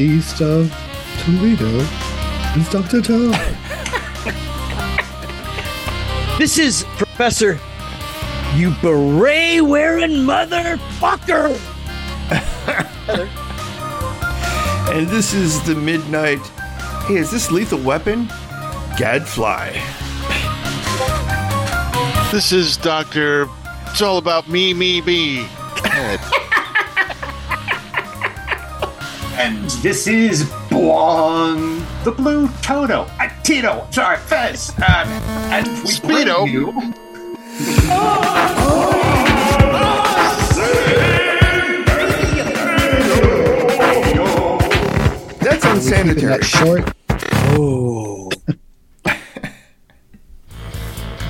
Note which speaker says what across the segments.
Speaker 1: From the far east of Toledo is Dr. Tom.
Speaker 2: This is Professor, you beret wearing motherfucker.
Speaker 3: And this is the midnight. Hey, is this lethal weapon? Gadfly.
Speaker 4: This is Doctor. It's all about me, me, me.
Speaker 5: This is Blong, the Blue Toto, uh, Tito, sorry, Fez. Um, and we
Speaker 4: Speedo.
Speaker 5: bring you
Speaker 3: That's
Speaker 1: Keeping
Speaker 3: unsanitary.
Speaker 1: that short.
Speaker 2: Oh.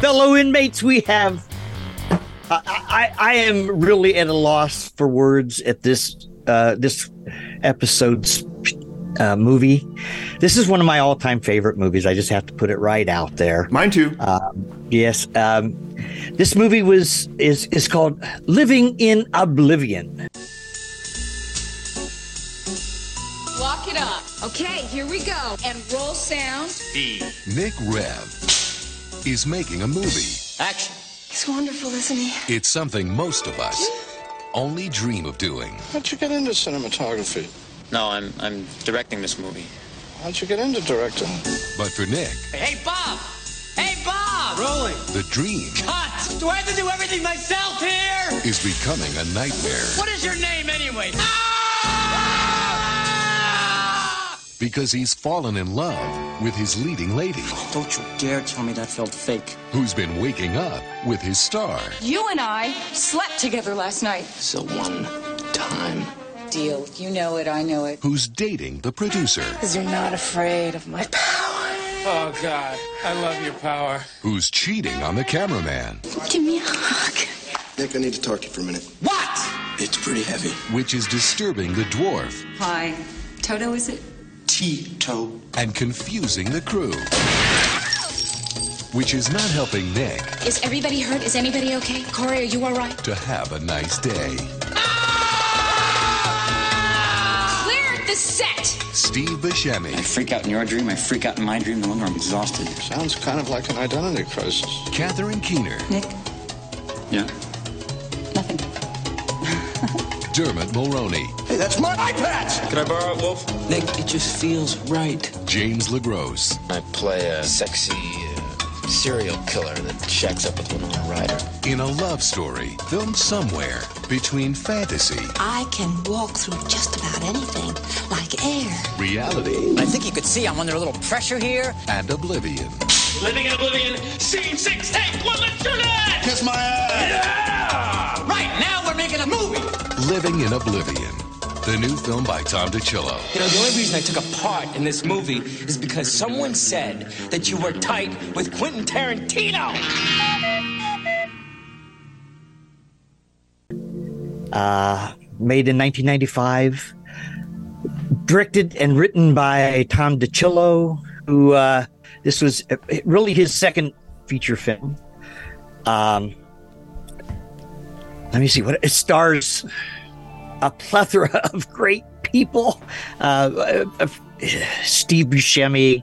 Speaker 2: Fellow inmates, we have. I, I, I am really at a loss for words at this uh, this episode's uh, movie. This is one of my all time favorite movies. I just have to put it right out there.
Speaker 3: Mine too.
Speaker 2: Yes, um, this movie was is is called Living in Oblivion.
Speaker 6: Lock it up. Okay, here we go. And roll sound.
Speaker 7: Nick Rev is making a movie.
Speaker 6: Action. He's wonderful, isn't he?
Speaker 7: It's something most of us only dream of doing.
Speaker 8: How'd you get into cinematography?
Speaker 9: No, I'm I'm directing this movie.
Speaker 8: How'd you get into directing?
Speaker 7: But for Nick,
Speaker 9: Hey, Bob! Hey, Bob! Rolling.
Speaker 7: the dream
Speaker 9: Cut! Do I have to do everything myself here?
Speaker 7: is becoming a nightmare
Speaker 9: What is your name anyway? Ah!
Speaker 7: Because he's fallen in love with his leading lady, oh,
Speaker 9: Don't you dare tell me that felt fake.
Speaker 7: who's been waking up with his star.
Speaker 6: You and I slept together last night.
Speaker 8: So one time.
Speaker 6: Deal. You know it, I know it.
Speaker 7: Who's dating the producer?
Speaker 6: Because you're not afraid of my power.
Speaker 9: Oh, God. I love your power.
Speaker 7: Who's cheating on the cameraman?
Speaker 6: Give me a hug.
Speaker 8: Nick, I need to talk to you for a minute.
Speaker 9: What?
Speaker 8: It's pretty heavy.
Speaker 7: Which is disturbing the dwarf
Speaker 6: Hi. Toto, is it?
Speaker 8: Tito.
Speaker 7: and confusing the crew. Which is not helping Nick
Speaker 6: Is everybody hurt? Is anybody okay? Corey, are you all right?
Speaker 7: to have a nice day. Ah!
Speaker 6: Clear the set.
Speaker 7: Steve Buscemi
Speaker 9: I freak out in your dream. I freak out in my dream. No wonder I'm exhausted.
Speaker 8: Sounds kind of like an identity crisis.
Speaker 7: Catherine Keener,
Speaker 6: Nick,
Speaker 9: Yeah.
Speaker 6: Nothing.
Speaker 7: Dermot Mulroney,
Speaker 8: Hey, that's my eye patch!
Speaker 9: Can I borrow it, Wolf?
Speaker 10: Nick, it just feels right.
Speaker 7: James Le Gros,
Speaker 10: I play a sexy uh, serial killer that shacks up with Winona Ryder.
Speaker 7: in a love story filmed somewhere between fantasy,
Speaker 11: I can walk through just about anything, like air.
Speaker 7: reality,
Speaker 9: I think you could see I'm under a little pressure here.
Speaker 7: and oblivion.
Speaker 9: Living in Oblivion, scene six, take one, let's do that!
Speaker 8: Kiss my ass! Yeah!
Speaker 9: Right, now we're making a movie!
Speaker 7: Living in Oblivion, the new film by Tom DiCillo.
Speaker 10: You know, the only reason I took a part in this movie is because someone said that you were tight with Quentin Tarantino.
Speaker 2: made in 1995, directed and written by Tom DiCillo, who uh, this was uh, really his second feature film. Um, let me see what it stars a plethora of great people. Uh, uh, Steve Buscemi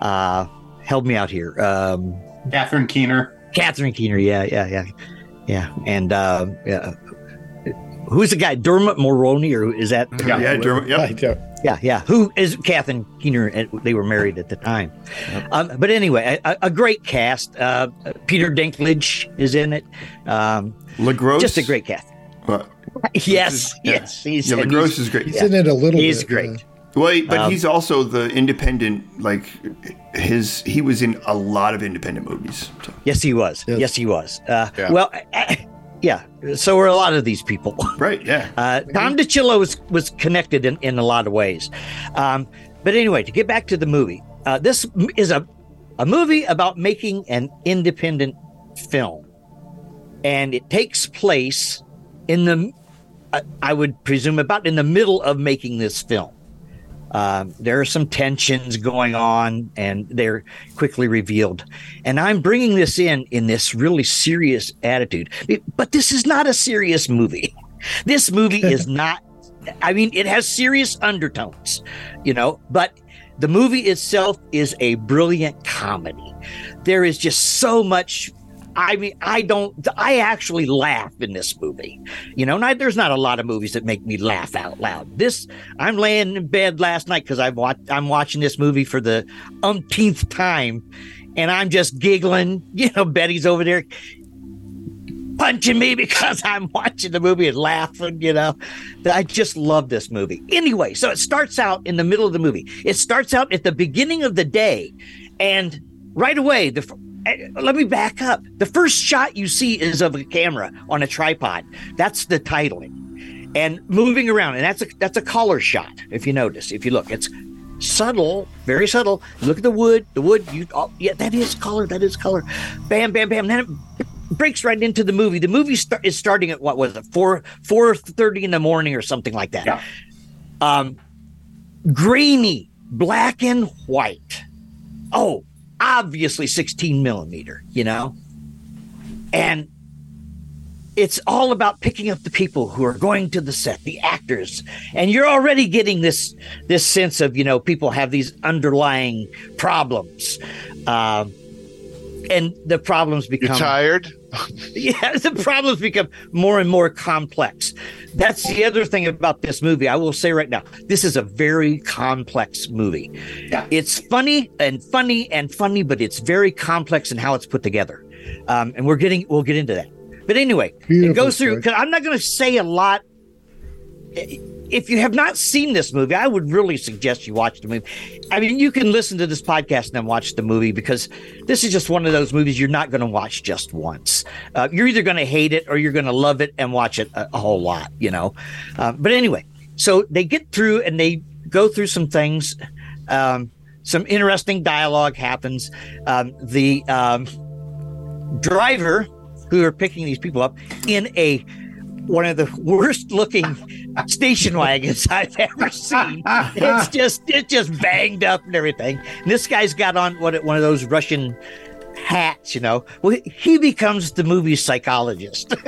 Speaker 2: uh, helped me out here. Um,
Speaker 5: Catherine Keener.
Speaker 2: Catherine Keener, yeah, yeah, yeah, yeah, and uh, yeah. Who's the guy? Dermot Mulroney, or is that?
Speaker 5: Yeah.
Speaker 3: yeah, Dermot. Yep.
Speaker 1: Right, yeah.
Speaker 2: Yeah, yeah. Who is Catherine Keener? and They were married at the time. Um, but anyway, a, a great cast. Uh, Peter Dinklage is in it. Um,
Speaker 3: Le Gros.
Speaker 2: just a great cast.
Speaker 3: What?
Speaker 2: Yes,
Speaker 3: Yeah.
Speaker 2: yes. He's,
Speaker 3: Yeah,
Speaker 2: and
Speaker 3: Le Gros
Speaker 2: he's-
Speaker 3: is great.
Speaker 1: He's in it a little
Speaker 2: He's
Speaker 1: bit.
Speaker 2: great.
Speaker 1: yeah.
Speaker 3: Well, but
Speaker 2: Um,
Speaker 3: he's also the independent. Like his, he was in a lot of independent movies. So.
Speaker 2: Yes, he was.
Speaker 1: Yes.
Speaker 2: Yes, he was. Uh,
Speaker 4: Yeah.
Speaker 2: Well, uh, yeah. So were a lot of these people.
Speaker 3: Right? Yeah.
Speaker 2: Uh, Tom DiCillo was, was connected in, in a lot of ways. Um, but anyway, to get back to the movie, uh, this is a, a movie about making an independent film. And it takes place in the, I- would presume, about in the middle of making this film. Um, there are some tensions going on, and they're quickly revealed. And I'm bringing this in in this really serious attitude, but this is not a serious movie. This movie is not I mean, it has serious undertones, you know, but the movie itself is a brilliant comedy. There is just so much. I mean, I don't, I actually laugh in this movie. You know, not, there's not a lot of movies that make me laugh out loud. This, I'm laying in bed last night because I've watched, I'm watching this movie for the umpteenth time and I'm just giggling. You know, Betty's over there punching me because I'm watching the movie and laughing, you know. I just love this movie. Anyway, so it starts out in the middle of the movie. It starts out at the beginning of the day, and right away, the let me back up. The first shot you see is of a camera on a tripod. That's the titling. And moving around, and that's a that's a color shot. If you notice, if you look, it's subtle, very subtle. Look at the wood. The wood, you oh, yeah, that is color. That is color. Bam, bam, bam. Then it breaks right into the movie. The movie start, is starting at what was it four four thirty in the morning or something like that.
Speaker 5: Yeah.
Speaker 2: Um, grainy, black and white. Oh, obviously sixteen millimeter. You know, and it's all about picking up the people who are going to the set, the actors, and you're already getting this this sense of you know people have these underlying problems. Uh, and the problems become
Speaker 4: You're tired.
Speaker 2: yeah, the problems become more and more complex. That's the other thing about this movie. I will say right now, this is a very complex movie.
Speaker 5: Yeah.
Speaker 2: It's funny and funny and funny, but it's very complex in how it's put together. Um, and we're getting we'll get into that. But anyway, it goes through. Cause I'm not going to say a lot. If you have not seen this movie, I would really suggest you watch the movie. I mean, you can listen to this podcast and then watch the movie because this is just one of those movies you're not going to watch just once. Uh, you're either going to hate it or you're going to love it and watch it a, a whole lot, you know. Uh, but anyway, so they get through and they go through some things. Um, some interesting dialogue happens. Um, the um, driver who are picking these people up in a one of the worst looking station wagons I've ever seen. It's just it's just banged up and everything. And this guy's got on what one of those Russian hats, you know. Well, he becomes the movie psychologist.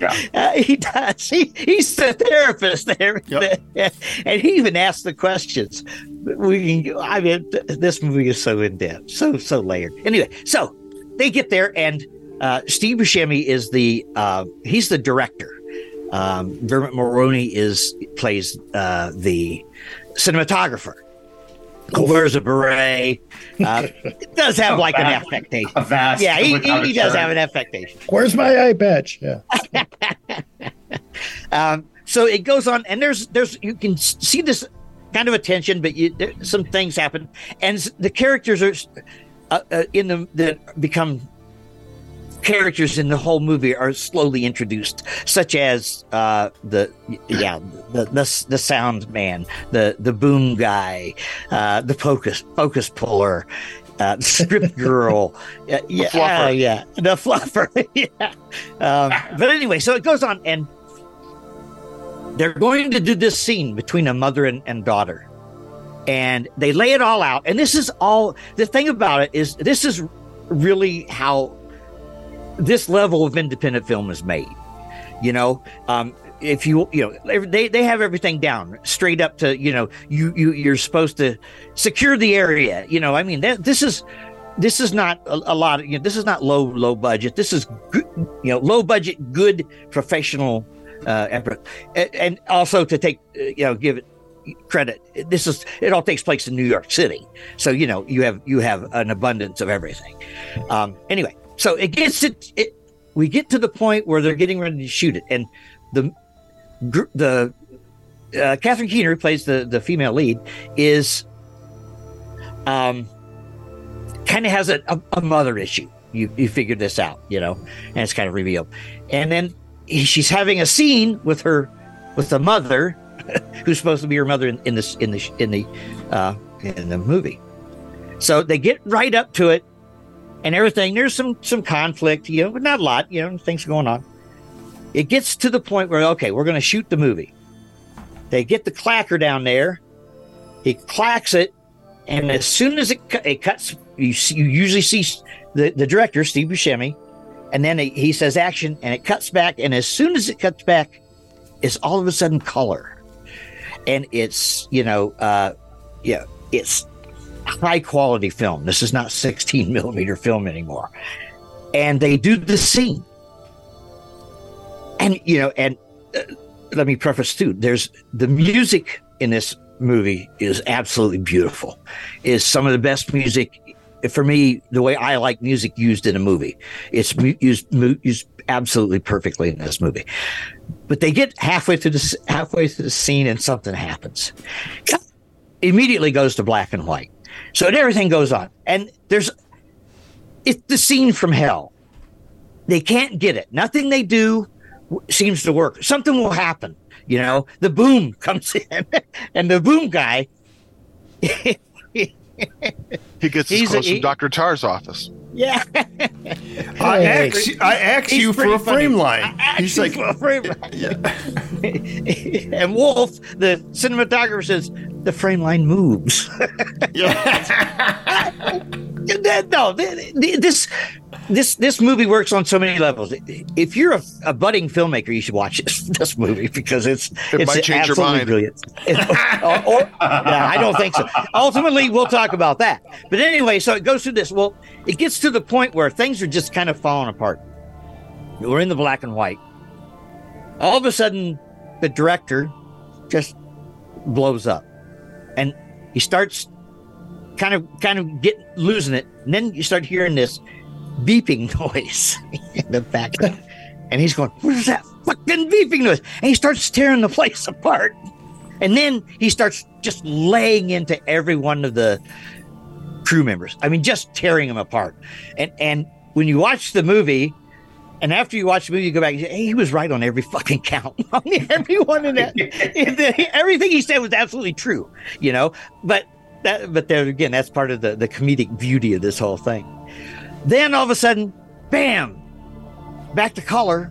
Speaker 5: Yeah.
Speaker 2: Uh, he does. He, he's the therapist there, and he even asks the questions. We can. I mean, th- this movie is so in depth, so so layered. Anyway, so they get there, and uh, Steve Buscemi is the uh, he's the director. Um, Dermot Mulroney is plays uh, the cinematographer. Wears a beret. Uh, does have like an affectation.
Speaker 5: A vest
Speaker 2: Yeah, he, he, he does have an affectation.
Speaker 1: Where's my eye patch? Yeah.
Speaker 2: Um, so it goes on, and there's there's you can see this kind of attention, but you, there, some things happen, and the characters are uh, uh, in the that become characters in the whole movie are slowly introduced, such as uh, the yeah the, the the sound man, the the boom guy, uh, the focus focus puller. Uh, the script girl, yeah, yeah,
Speaker 4: fluffer.
Speaker 2: uh, yeah, the fluffer, yeah. Um, but anyway, so it goes on, and they're going to do this scene between a mother and, and daughter and they lay it all out and this is all the thing about it is this is really how this level of independent film is made you know? Um if you you know they they have everything down straight up to you know you you you're supposed to secure the area you know? I mean that, this is this is not a, lot of you know this is not low low budget. This is good, you know low budget good professional uh effort. And, and also to take uh, you know give it credit this is it all takes place in new york city. So you know you have you have an abundance of everything. Um anyway so it gets it, it we get to the point where they're getting ready to shoot it. And the the uh, Catherine Keener who plays the the female lead is um kind of has a, a, a mother issue. You you figured this out you know and it's kind of revealed. And then he- she's having a scene with her with the mother who's supposed to be her mother in, in this in the in the uh in the movie. So they get right up to it and everything there's some some conflict you know but not a lot you know things going on. It gets to the point where okay we're going to shoot the movie. They get the clacker down there. He clacks it and as soon as it, it cuts you, see, you usually see the, the director steve buscemi and then he, he says action and it cuts back and as soon as it cuts back it's all of a sudden color. And it's you know, uh, yeah, it's high quality film. This is not 16 millimeter film anymore, and they do the scene, and you know, and uh, let me preface too. There's the music in this movie is absolutely beautiful. Is some of the best music for me. The way I like music used in a movie, it's used used absolutely perfectly in this movie. But they get halfway through the halfway through the scene and something happens. Immediately goes to black and white. So everything goes on, and there's it's the scene from hell. They can't get it. Nothing they do seems to work. Something will happen. You know, the boom comes in, and the boom guy.
Speaker 4: He gets his
Speaker 2: He's a-
Speaker 4: close
Speaker 2: he-
Speaker 4: from Dr. Tar's office.
Speaker 2: Yeah,
Speaker 3: I asked, you- I asked you for
Speaker 2: pretty
Speaker 3: a frame
Speaker 2: funny.
Speaker 3: line. He's like,
Speaker 2: for a frame line. and Wolf, the cinematographer, says the frame line moves. yeah. no, th- th- this this this movie works on so many levels. If you're a, a budding filmmaker, you should watch this, this movie because it's
Speaker 4: It
Speaker 2: it's
Speaker 4: might change your
Speaker 2: absolutely
Speaker 4: mind.
Speaker 2: brilliant. or, or- yeah, I don't think so. Ultimately, we'll talk about that. But anyway, so it goes through this. Well, it gets to the point where things are just kind of falling apart. We're in the black and white. All of a sudden, the director just blows up, and he starts kind of kind of get losing it. And then you start hearing this beeping noise in the background, and he's going, "What is that fucking beeping noise?" And he starts tearing the place apart. And then he starts just laying into every one of the crew members. I mean, just tearing them apart. And and when you watch the movie, and after you watch the movie, you go back and say, hey, he was right on every fucking count. Mean, everyone in that, in the, everything he said was absolutely true, you know. But that, but there again, that's part of the the comedic beauty of this whole thing. Then all of a sudden, bam, back to color,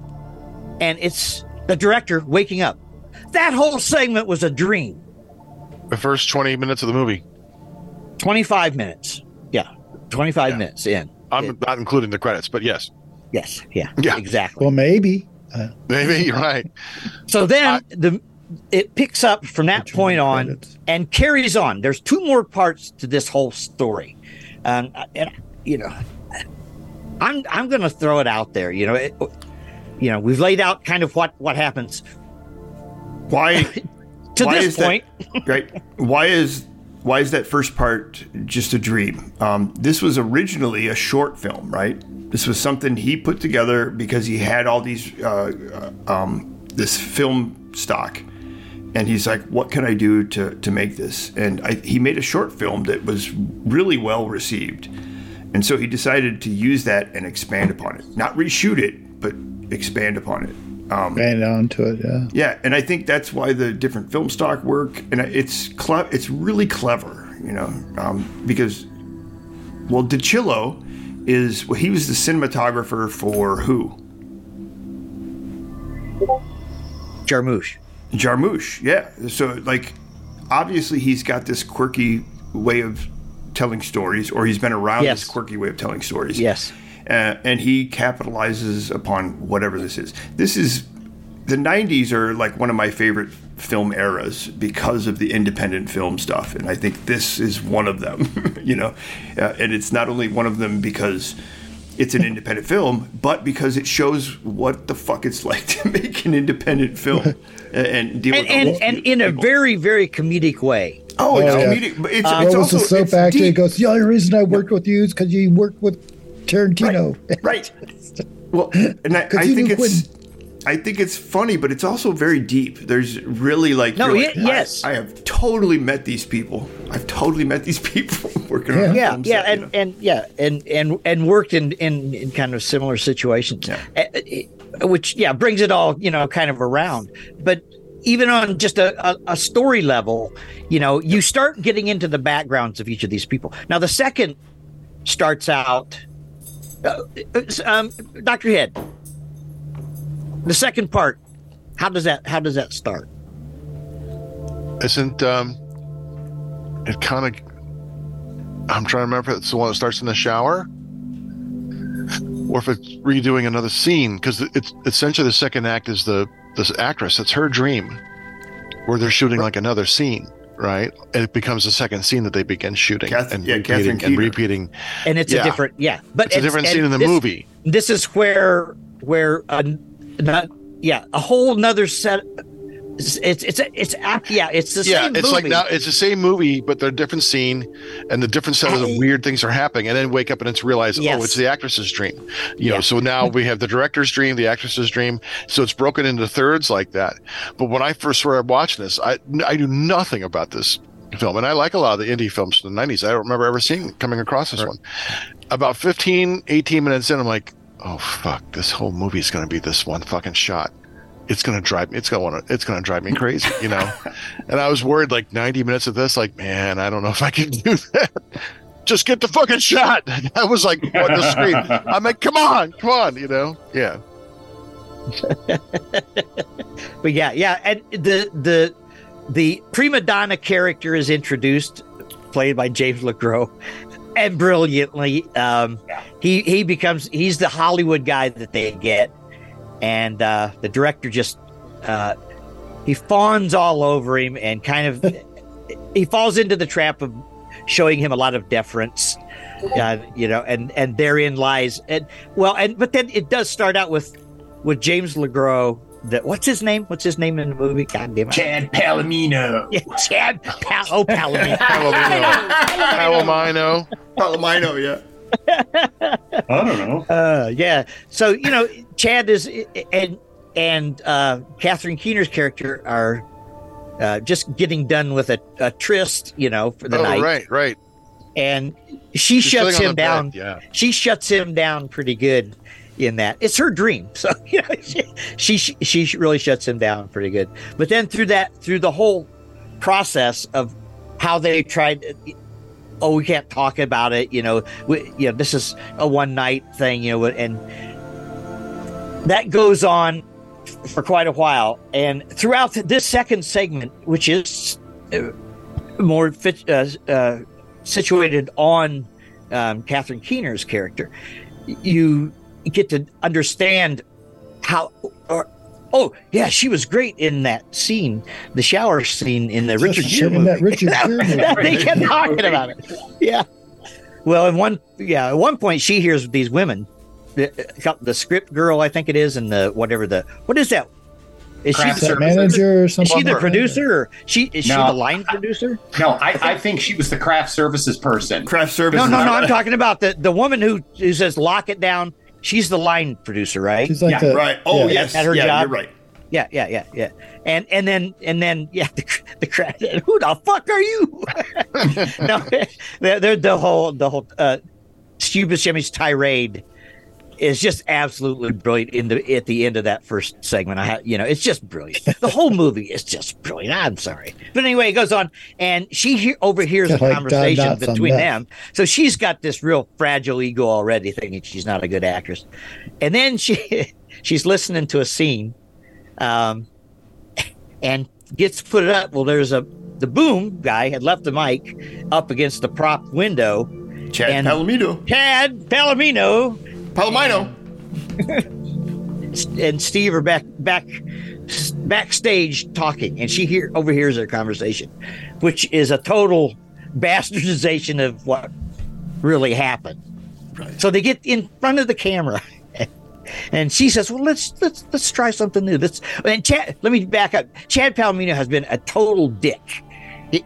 Speaker 2: and it's the director waking up. That whole segment was a dream.
Speaker 4: The first 20 minutes of the movie.
Speaker 2: 25 minutes. Yeah. 25 minutes in.
Speaker 4: I'm not including the credits, but yes.
Speaker 2: Yes. Yeah.
Speaker 4: Yeah.
Speaker 2: Exactly.
Speaker 1: Well, maybe. Uh,
Speaker 4: Maybe you're right.
Speaker 2: So then the it picks up from that point on and carries on. There's two more parts to this whole story, um, and you know, I'm I'm going to throw it out there. You know, it, you know, we've laid out kind of what what happens.
Speaker 3: Why?
Speaker 2: to
Speaker 3: why
Speaker 2: this
Speaker 3: is that-
Speaker 2: point,
Speaker 3: right? Why is why is that first part just a dream? Um, this was originally a short film, right? This was something he put together because he had all these uh, uh, um, this film stock, and he's like, "What can I do to to make this?" And I, he made a short film that was really well received, and so he decided to use that and expand upon it, not reshoot it, but expand upon it. Um,
Speaker 1: Ran onto it. Yeah.
Speaker 3: yeah, and I think that's why the different film stock work, and it's cle- it's really clever, you know, um, because well, DiCillo is well, he was the cinematographer for who?
Speaker 2: Jarmusch.
Speaker 3: Jarmusch, yeah. So like, obviously he's got this quirky way of telling stories, or he's been around
Speaker 2: Yes.
Speaker 3: this quirky way of telling stories.
Speaker 2: Yes.
Speaker 3: Uh, and he capitalizes upon whatever this is. This is the '90s are like one of my favorite film eras because of the independent film stuff, and I think this is one of them. you know, uh, and it's not only one of them because it's an independent film, but because it shows what the fuck it's like to make an independent film and, and deal
Speaker 2: and
Speaker 3: with
Speaker 2: and, and in a very very comedic way.
Speaker 3: Oh, it's
Speaker 1: yeah.
Speaker 3: comedic, but it's,
Speaker 1: what
Speaker 3: it's
Speaker 1: was
Speaker 3: also
Speaker 1: the soap actor? He goes, the only reason I worked with you is because you worked with Tarantino.
Speaker 3: Right. Well, and I,
Speaker 1: 'Cause
Speaker 3: I
Speaker 1: you
Speaker 3: think
Speaker 1: knew
Speaker 3: it's. I think it's funny, but it's also very deep. There's really like
Speaker 2: No,
Speaker 3: you're like,
Speaker 2: yes.
Speaker 3: I, I have totally met these people. I've totally met these people working on a
Speaker 2: yeah
Speaker 3: film
Speaker 2: yeah
Speaker 3: set, you
Speaker 2: and,
Speaker 3: know.
Speaker 2: and yeah and and and worked in in, in kind of similar situations Uh, uh, which yeah brings it all you know kind of around but even on just a, a, a story level you know you start getting into the backgrounds of each of these people now the second starts out uh, um, dr head the second part how does that how does that start?
Speaker 4: Isn't um it kind of I'm trying to remember if it's the one that starts in the shower? Or if it's redoing another scene because it's essentially the second act is the this actress it's her dream where they're shooting like another scene, right? And it becomes a second scene that they begin shooting
Speaker 3: Kath-
Speaker 4: and
Speaker 3: yeah, Catherine
Speaker 4: repeating and repeating.
Speaker 2: and it's
Speaker 4: Yeah.
Speaker 2: a different yeah but
Speaker 4: It's a different scene in the
Speaker 2: this-
Speaker 4: movie.
Speaker 2: this is where where uh, not yeah a whole nother set it's it's it's, it's yeah it's the
Speaker 4: yeah,
Speaker 2: same
Speaker 4: it's like now it's the same movie, but they're a different scene, and the different set of the weird things are happening, and then wake up and it's realized,
Speaker 2: Yes.
Speaker 4: oh, it's the actress's dream. You know, so now we have the director's dream, the actress's dream, so it's broken into thirds like that. But when I first started watching this, I I knew nothing about this film, and I like a lot of the indie films from the '90s. I don't remember ever seeing coming across this one. About 15, 18 minutes in, I'm like, oh fuck, this whole movie is going to be this one fucking shot it's gonna drive me. It's gonna want to. It's gonna drive me crazy, you know. and I was worried, like ninety minutes of this, like man, I don't know if I can do that. Just get the fucking shot. I was like on the screen. I'm like, come on, come on, you know. Yeah,
Speaker 2: but yeah yeah and the the the prima donna character is introduced played by james legros and brilliantly um he he becomes he's the hollywood guy that they get and uh the director just uh he fawns all over him and kind of he falls into the trap of showing him a lot of deference uh, you know and and therein lies and well and but then it does start out with with james legros that what's his name what's his name in the movie god damn it
Speaker 5: Chad Palomino.
Speaker 2: yeah, chad Pal- oh palomino
Speaker 4: Palomino.
Speaker 3: Palomino, yeah.
Speaker 5: I don't know.
Speaker 2: Uh, yeah. So you know, Chad is and and uh, Catherine Keener's character are uh, just getting done with a, a tryst, you know, for the
Speaker 4: Oh,
Speaker 2: night,
Speaker 4: right, right.
Speaker 2: and she
Speaker 4: She's
Speaker 2: shuts him
Speaker 4: bed,
Speaker 2: down.
Speaker 4: Yeah.
Speaker 2: She shuts him down pretty good in that. It's her dream, so you know, she, she she really shuts him down pretty good. But then through that through the whole process of how they tried oh we can't talk about it you know we, you know this is a one night thing you know and that goes on for quite a while and throughout this second segment which is uh, more fit, uh, uh, situated on um, Catherine Keener's character you get to understand how or oh yeah she was great in that scene the shower scene in the Richard Gere
Speaker 1: in that. Richard Gere movie.
Speaker 2: they kept talking about it yeah well in one yeah at one point she hears these women the, the script girl i think it is and the whatever the what is that is
Speaker 5: Craft
Speaker 2: she the,
Speaker 1: manager or something?
Speaker 2: is she the producer or she is she the line producer
Speaker 5: No, I, I think she was the craft services person.
Speaker 3: Craft service.
Speaker 2: no no no i'm talking about the the woman who who says lock it down she's the line producer right
Speaker 1: She's like
Speaker 5: Yeah,
Speaker 1: the
Speaker 3: Right. Oh,
Speaker 1: yeah.
Speaker 3: yes.
Speaker 2: At her
Speaker 3: yeah,
Speaker 2: job?
Speaker 3: you're right.
Speaker 2: Yeah, yeah, yeah, yeah. And and then and then yeah, the cr- the crowd. Who the fuck are you? no, they're, they're the whole the whole uh, Stu Buscemi's tirade is just absolutely brilliant in the at the end of that first segment. I ha- you know, it's just brilliant. The whole movie is just brilliant. I'm sorry, but anyway, it goes on, and she he- overhears
Speaker 1: Like
Speaker 2: a
Speaker 1: Don
Speaker 2: conversation between them. So she's got this real fragile ego already, thinking she's not a good actress, and then she she's listening to a scene, um, and gets put up. Well, there's a the boom guy had left the mic up against the prop window.
Speaker 3: Chad
Speaker 2: And-
Speaker 3: Palomino.
Speaker 2: Chad Palomino
Speaker 3: Palomino.
Speaker 2: and Steve are back back backstage talking, and she hear overhears their conversation, which is a total bastardization of what really happened.
Speaker 3: Right.
Speaker 2: So they get in front of the camera, and she says, "Well, let's let's let's try something new." Let's and Chad. Let me back up. Chad Palomino has been a total dick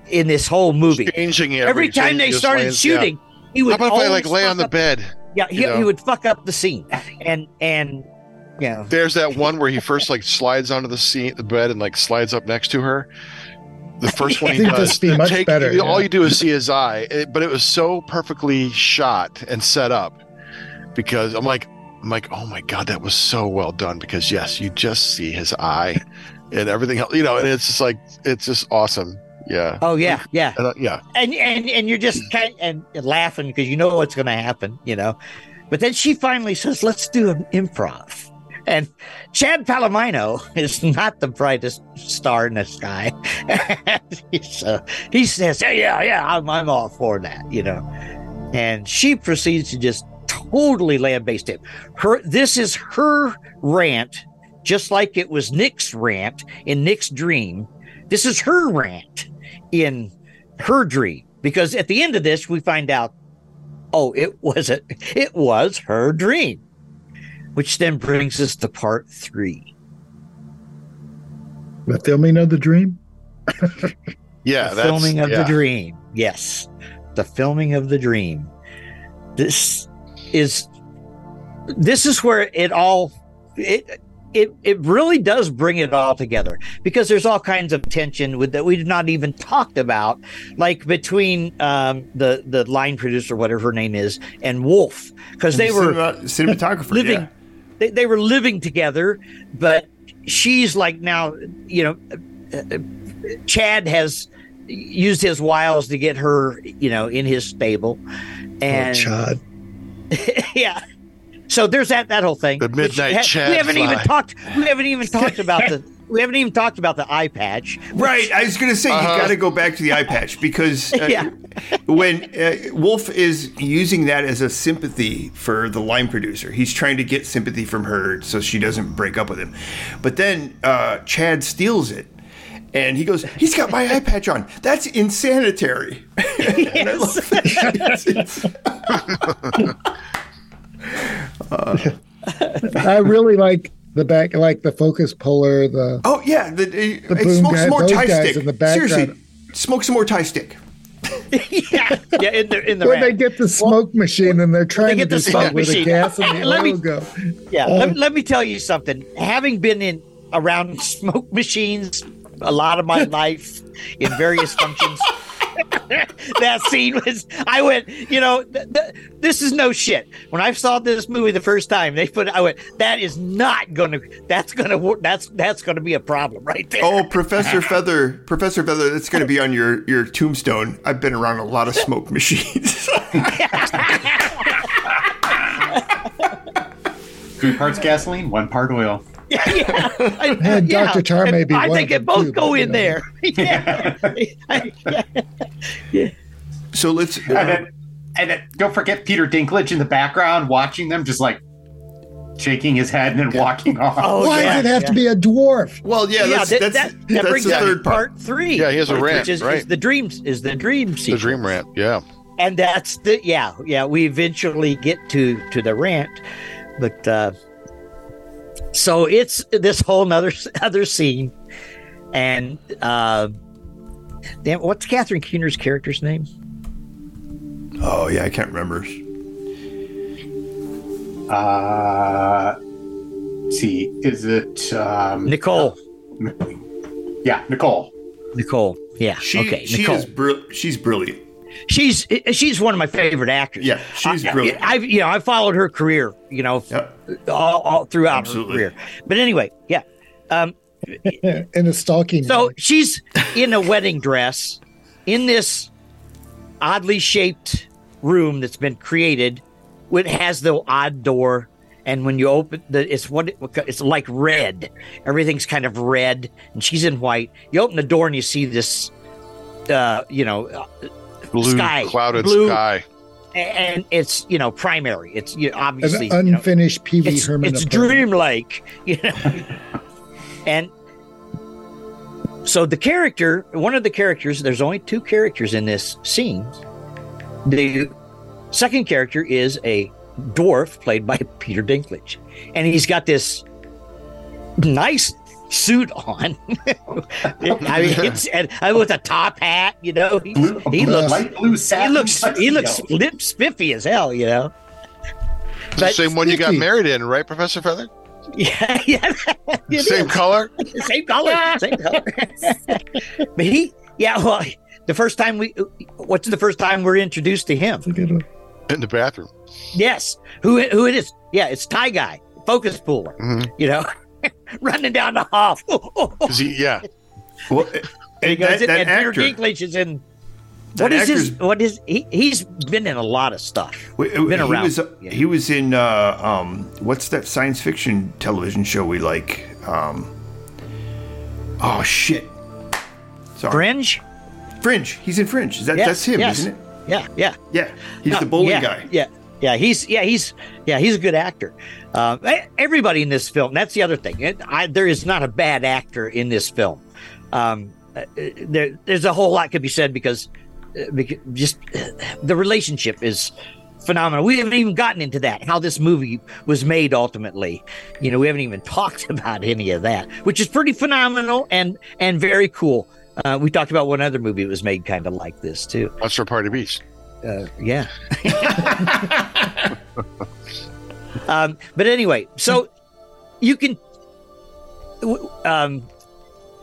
Speaker 2: in this whole movie.
Speaker 4: Changing it
Speaker 2: Every time they
Speaker 4: just
Speaker 2: started
Speaker 4: lands- yeah.
Speaker 2: shooting, he would
Speaker 4: How about if I like lay on the
Speaker 2: up-
Speaker 4: bed?
Speaker 2: Yeah, he,
Speaker 4: you know?
Speaker 2: he would fuck up the scene, and and you know.
Speaker 4: There's that one where he first like slides onto the seat, the bed, and like slides up next to her. The first one
Speaker 1: I
Speaker 4: he
Speaker 1: think
Speaker 4: does,
Speaker 1: this would be much
Speaker 4: take-
Speaker 1: better,
Speaker 4: you- All you do is see his eye, it- but it was so perfectly shot and set up because I'm like, I'm like, oh my god, that was so well done. Because yes, you just see his eye and everything else, you know, and it's just like it's just awesome. Yeah.
Speaker 2: Oh yeah, yeah.
Speaker 4: And, uh, yeah.
Speaker 2: and and and you're just kind and, and laughing because you know what's going to happen, you know. But then she finally says, "Let's do an improv." And Chad Palomino is not the brightest star in the sky. so he says, "Yeah, yeah, yeah, I'm, I'm all for that," you know. And she proceeds to just totally lambaste him. Her, this is her rant, just like it was Nick's rant in Nick's dream this is her rant in her dream because at the end of this we find out oh it wasn't it was her dream which then brings us to part three
Speaker 1: The filming of the dream.
Speaker 4: Yeah,
Speaker 2: the
Speaker 4: that's
Speaker 2: filming of
Speaker 4: yeah.
Speaker 2: the dream yes the filming of the dream this is this is where it all it it it really does bring it all together because there's all kinds of tension with that we've not even talked about like between um the the line producer whatever her name is and wolf because they
Speaker 3: And
Speaker 2: were
Speaker 3: cinema- cinematographer,
Speaker 2: living
Speaker 3: yeah.
Speaker 2: they, they were living together but she's like now you know uh, uh, chad has used his wiles to get her you know in his stable and
Speaker 1: Chad.
Speaker 2: yeah so there's that that whole thing
Speaker 4: The midnight
Speaker 2: ha-
Speaker 4: Chad
Speaker 2: we haven't even talked we haven't even talked about the we haven't even talked about the eye patch
Speaker 3: Right. I was going to say,
Speaker 2: Uh-huh.
Speaker 3: you got to go back to the eye patch because uh,
Speaker 2: Yeah.
Speaker 3: when uh, Wolf is using that as a sympathy for the line producer, he's trying to get sympathy from her so she doesn't break up with him. But then uh, Chad steals it. And he goes, he's got my eye patch on. That's insanitary. And I.
Speaker 1: I really like the back, like the focus puller. The
Speaker 3: Oh yeah, the, the,
Speaker 1: The
Speaker 3: hey,
Speaker 1: boom
Speaker 3: smoke
Speaker 1: guy-
Speaker 3: some more
Speaker 1: those
Speaker 3: tie
Speaker 1: guys
Speaker 3: stick.
Speaker 1: in the background.
Speaker 3: Seriously, smoke some more Thai stick.
Speaker 2: yeah yeah in the in the
Speaker 1: when they get the smoke machine and they're trying to
Speaker 2: get
Speaker 1: do
Speaker 2: the smoke
Speaker 1: something with the
Speaker 2: machine.
Speaker 1: gas and the
Speaker 2: Let me-
Speaker 1: go.
Speaker 2: Yeah,
Speaker 1: Uh,
Speaker 2: let, let me tell you something. Having been in around smoke machines a lot of my life in various functions, that scene was. I went, you know, th- th- this is no shit. When I saw this movie the first time, they put. I went, that is not going to. That's going to work. That's that's going to be a problem right there.
Speaker 3: Oh, Professor Feather, Professor Feather, that's going to be on your your tombstone. I've been around a lot of smoke machines.
Speaker 5: Three parts gasoline, one part oil.
Speaker 2: I-
Speaker 1: And Dr. Tar may be
Speaker 2: I
Speaker 1: one
Speaker 2: think
Speaker 1: of
Speaker 2: it both
Speaker 1: too,
Speaker 2: go
Speaker 1: but,
Speaker 2: in
Speaker 1: you know.
Speaker 2: there. yeah. yeah.
Speaker 3: so let's.
Speaker 5: And then, and then don't forget Peter Dinklage in the background watching them, just like shaking his head and then walking off.
Speaker 2: Oh,
Speaker 1: Why
Speaker 2: yeah,
Speaker 1: does it have
Speaker 2: yeah.
Speaker 1: to be a dwarf?
Speaker 3: Well, yeah,
Speaker 2: yeah,
Speaker 3: that's,
Speaker 2: that,
Speaker 3: that's,
Speaker 2: that, that
Speaker 3: that's
Speaker 2: brings
Speaker 3: the
Speaker 2: up
Speaker 3: third part.
Speaker 2: part three.
Speaker 4: Yeah, he has a
Speaker 2: which
Speaker 4: rant,
Speaker 2: is,
Speaker 4: right.
Speaker 2: is the dreams is the dream
Speaker 4: The dream rant. Yeah.
Speaker 2: and that's the yeah yeah we eventually get to to the rant but uh so it's this whole nother other scene and uh damn, what's catherine keener's character's name
Speaker 3: Oh yeah, I can't remember.
Speaker 5: Uh, see, is it um,
Speaker 2: nicole
Speaker 5: Yeah, Nicole.
Speaker 2: nicole yeah
Speaker 3: She,
Speaker 2: okay
Speaker 3: she
Speaker 2: nicole
Speaker 3: is br- she's brilliant.
Speaker 2: She's she's one of my favorite actors
Speaker 3: Yeah, she's
Speaker 2: I-
Speaker 3: brilliant.
Speaker 2: i've you know i followed her career you know
Speaker 3: Yep.
Speaker 2: all, all throughout
Speaker 3: Absolutely.
Speaker 2: her career but anyway yeah um
Speaker 1: in a stalking.
Speaker 2: So she's in a wedding dress in this oddly shaped room that's been created. It has the odd door, and when you open the, it's what it- it's like red. Everything's kind of red, and she's in white. You open the door and you see this, uh, you know, uh,
Speaker 4: Blue
Speaker 2: Sky.
Speaker 4: clouded
Speaker 2: Blue.
Speaker 4: sky.
Speaker 2: and it's you know primary. It's you know,
Speaker 1: an
Speaker 2: obviously you know,
Speaker 1: unfinished Pee Wee
Speaker 2: it's,
Speaker 1: Herman.
Speaker 2: it's dreamlike, you know. and so the character, one of the characters, there's only two characters in this scene. The second character is a dwarf played by Peter Dinklage, and he's got this nice suit on. I mean, it's and with a top hat, you know. He,
Speaker 5: Blue,
Speaker 2: he
Speaker 5: blue-
Speaker 2: looks
Speaker 5: light blue
Speaker 2: he
Speaker 5: satin
Speaker 2: looks he looks
Speaker 5: tuxedo.
Speaker 2: lip spiffy as hell, you know.
Speaker 4: The
Speaker 2: But-
Speaker 4: same one you got married in, right, Professor Feather?
Speaker 2: Yeah, yeah. it
Speaker 4: Same
Speaker 2: is.
Speaker 4: color?
Speaker 2: same color, same color. but he, yeah, well, the first time we, what's the first time we're introduced to him?
Speaker 1: Look at him.
Speaker 4: In the bathroom.
Speaker 2: Yes, who who it is? Yeah, it's Ty Guy, focus puller.
Speaker 4: Mhm.
Speaker 2: You know, running down the hall.
Speaker 4: he, yeah.
Speaker 3: Well,
Speaker 2: He
Speaker 3: and
Speaker 2: goes
Speaker 3: that, that
Speaker 2: and
Speaker 3: actor,
Speaker 2: Peter Dinklage is in. What is his? What is he? He's been in a lot of stuff. Been
Speaker 3: he
Speaker 2: around.
Speaker 3: was
Speaker 2: Yeah.
Speaker 3: he was in uh, um, what's that science fiction television show we like? Um, oh shit! Sorry,
Speaker 2: Fringe.
Speaker 3: Fringe. He's in Fringe. Is that
Speaker 2: Yes,
Speaker 3: that's him,
Speaker 2: yes.
Speaker 3: isn't it?
Speaker 2: Yeah, yeah.
Speaker 3: Yeah, he's
Speaker 2: No,
Speaker 3: the bowling
Speaker 2: yeah,
Speaker 3: guy.
Speaker 2: Yeah, yeah, he's yeah he's yeah he's a good actor. Uh, everybody in this film. That's the other thing. It, I, there is not a bad actor in this film. Um, uh, there, there's a whole lot could be said because, uh, because just uh, the relationship is phenomenal. We haven't even gotten into that, how this movie was made ultimately. You know, we haven't even talked about any of that, which is pretty phenomenal and and very cool. Uh, we talked about one other movie that was made kind of like this too.
Speaker 4: Monster Party Beast.
Speaker 2: Uh, yeah. um, but anyway, so you can. Um,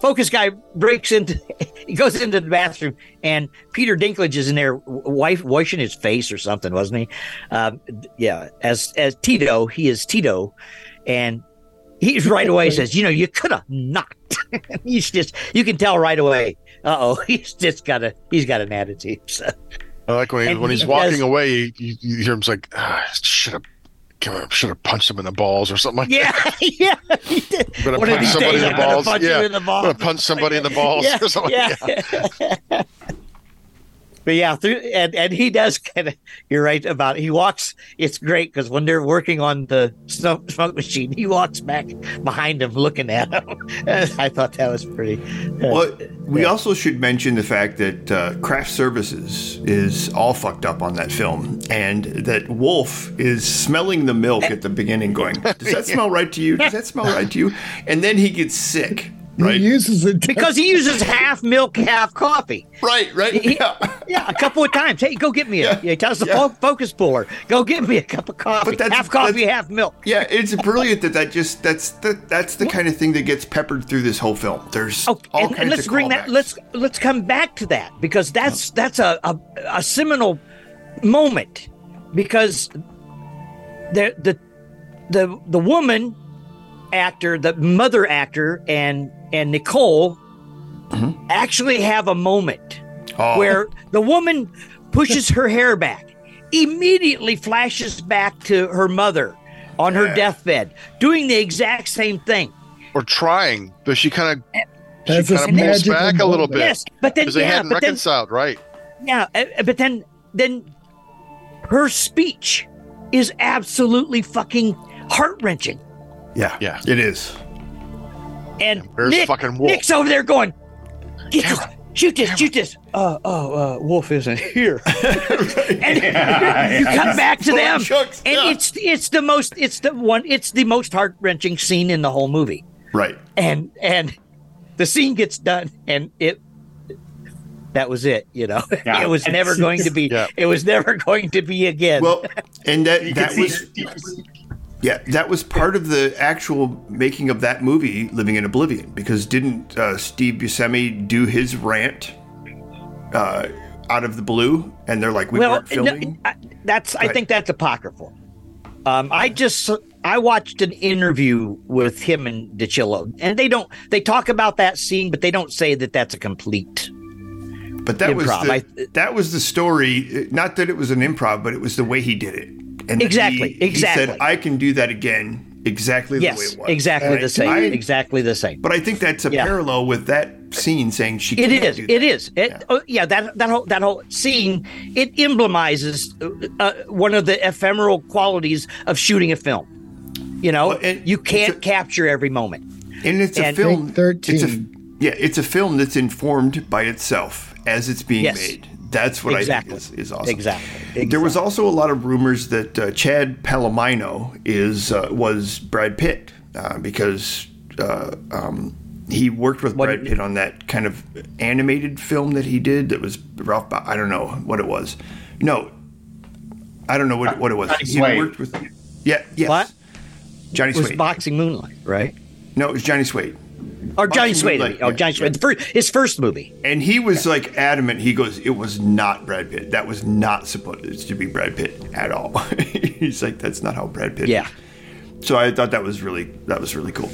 Speaker 2: focus guy breaks into he goes into the bathroom and peter dinklage is in there wife washing his face or something wasn't he um, yeah as as tito he is tito and he's right away says you know you could have not he's just you can tell right away uh-oh he's just got a he's got an attitude so
Speaker 4: I like when, he,
Speaker 2: And
Speaker 4: when he's walking
Speaker 2: does-
Speaker 4: away, you, you, hear him like, ah, should have. Should have punched him in the balls or something like that.
Speaker 2: yeah yeah he did.
Speaker 4: that. Gonna punch somebody in the balls. yeah.
Speaker 2: balls.
Speaker 4: Gonna punch somebody in the balls
Speaker 2: yeah,
Speaker 4: or something.
Speaker 2: yeah.
Speaker 4: Yeah.
Speaker 2: But yeah, through and and he does kind of. You're right about. It. he walks. It's great because when they're working on the smoke, smoke machine, he walks back behind him, looking at him. I thought that was pretty. uh,
Speaker 3: Well, we also should mention the fact that uh, craft services is all fucked up on that film, and that Wolf is smelling the milk at the beginning, going, "Does that smell right to you? Does that smell right to you?" And then he gets sick. Right.
Speaker 1: He uses it
Speaker 2: because he uses half milk, half coffee.
Speaker 3: Right, right.
Speaker 2: He-
Speaker 3: yeah.
Speaker 2: yeah, a couple of times. Hey, go get me a. Yeah, he tells the fo- focus puller, go get me a cup of coffee.
Speaker 3: But that's-
Speaker 2: half coffee,
Speaker 3: that's-
Speaker 2: half milk.
Speaker 3: Yeah, it's brilliant that that just that's the that's the kind of thing that gets peppered through this whole film. There's
Speaker 2: Oh,
Speaker 3: all
Speaker 2: and,
Speaker 3: kinds
Speaker 2: and let's
Speaker 3: of
Speaker 2: bring that. Let's let's come back to that because that's that's a, a a seminal moment because the the the the woman actor, the mother actor, and and Nicole actually have a moment
Speaker 3: Oh.
Speaker 2: where the woman pushes her hair back, immediately flashes back to her mother on her deathbed, doing the exact same thing.
Speaker 4: Or trying, but she kind of
Speaker 1: That's
Speaker 4: she kind of pulls
Speaker 1: magical
Speaker 4: back a little bit.
Speaker 2: Yes, but then
Speaker 4: because they
Speaker 2: yeah,
Speaker 4: hadn't
Speaker 2: but then
Speaker 4: reconciled, right?
Speaker 2: Yeah, uh, uh, but then then her speech is absolutely fucking heart wrenching.
Speaker 3: yeah,
Speaker 4: Yeah.
Speaker 3: it is.
Speaker 2: And
Speaker 4: Where's
Speaker 2: Nick,
Speaker 4: fucking Wolf?
Speaker 2: Nick's over there going, "Get this, shoot this, shoot this." Uh, oh, uh, Wolf isn't here. and you come back to them,
Speaker 3: chunks,
Speaker 2: and
Speaker 3: yeah.
Speaker 2: it's it's the most it's the one it's the most heart wrenching scene in the whole movie.
Speaker 3: Right.
Speaker 2: And and the scene gets done, and it that was it. You know,
Speaker 5: Yeah.
Speaker 2: it was never going to be.
Speaker 4: Yeah.
Speaker 2: It was never going to be again.
Speaker 3: Well, and that that was yeah that was part of the actual making of that movie, Living in Oblivion, because didn't uh, Steve Buscemi do his rant uh, out of the blue? And they're like, we
Speaker 2: well,
Speaker 3: weren't filming.
Speaker 2: I- that's. I think that's apocryphal. Um, I just I watched an interview with him and DiCillo, and they don't they talk about that scene, but they don't say that that's a complete.
Speaker 3: But that was the,
Speaker 2: I,
Speaker 3: that was the story. Not that it was an improv, but it was the way he did it. And
Speaker 2: Exactly,
Speaker 3: he,
Speaker 2: exactly.
Speaker 3: He said, "I can do that again, exactly the way it was."
Speaker 2: exactly
Speaker 3: Right?
Speaker 2: the same.
Speaker 3: I-
Speaker 2: exactly the same.
Speaker 3: But I think that's a
Speaker 2: Yeah.
Speaker 3: parallel with that scene saying she.
Speaker 2: It
Speaker 3: can't
Speaker 2: is.
Speaker 3: Do
Speaker 2: It It,
Speaker 3: Yeah.
Speaker 2: oh, yeah. That that whole that whole scene it emblemizes uh, one of the ephemeral qualities of shooting a film. You know,
Speaker 3: Well, and
Speaker 2: you can't
Speaker 3: a-
Speaker 2: capture every moment.
Speaker 3: And it's a film.
Speaker 1: Take
Speaker 3: It's a,
Speaker 1: 13.
Speaker 3: yeah, it's a film that's informed by itself as it's being
Speaker 2: Yes.
Speaker 3: made. That's what
Speaker 2: Exactly.
Speaker 3: I think is, is awesome.
Speaker 2: Exactly.
Speaker 3: There was also a lot of rumors that uh, Chad Palomino is uh, was Brad Pitt uh, because uh, um, he worked with
Speaker 2: What
Speaker 3: Brad Pitt on that kind of animated film that he did that was Ralph. Ba- I don't know what it was. No, I don't know what, what it was.
Speaker 5: Johnny
Speaker 3: He
Speaker 5: Suede.
Speaker 3: worked with. Yeah. Yes.
Speaker 2: What?
Speaker 3: Johnny
Speaker 2: It was
Speaker 3: Suede.
Speaker 2: Box of Moonlight, right?
Speaker 3: no, it was Johnny Suede.
Speaker 2: Or Johnny Suede.
Speaker 3: Moonlight,
Speaker 2: oh,
Speaker 3: yeah,
Speaker 2: Johnny first, his first movie.
Speaker 3: And he was like adamant. He goes, "It was not Brad Pitt. That was not supposed to be Brad Pitt at all." He's like, "That's not how Brad Pitt."
Speaker 2: Yeah.
Speaker 3: is." So I thought that was really that was really cool.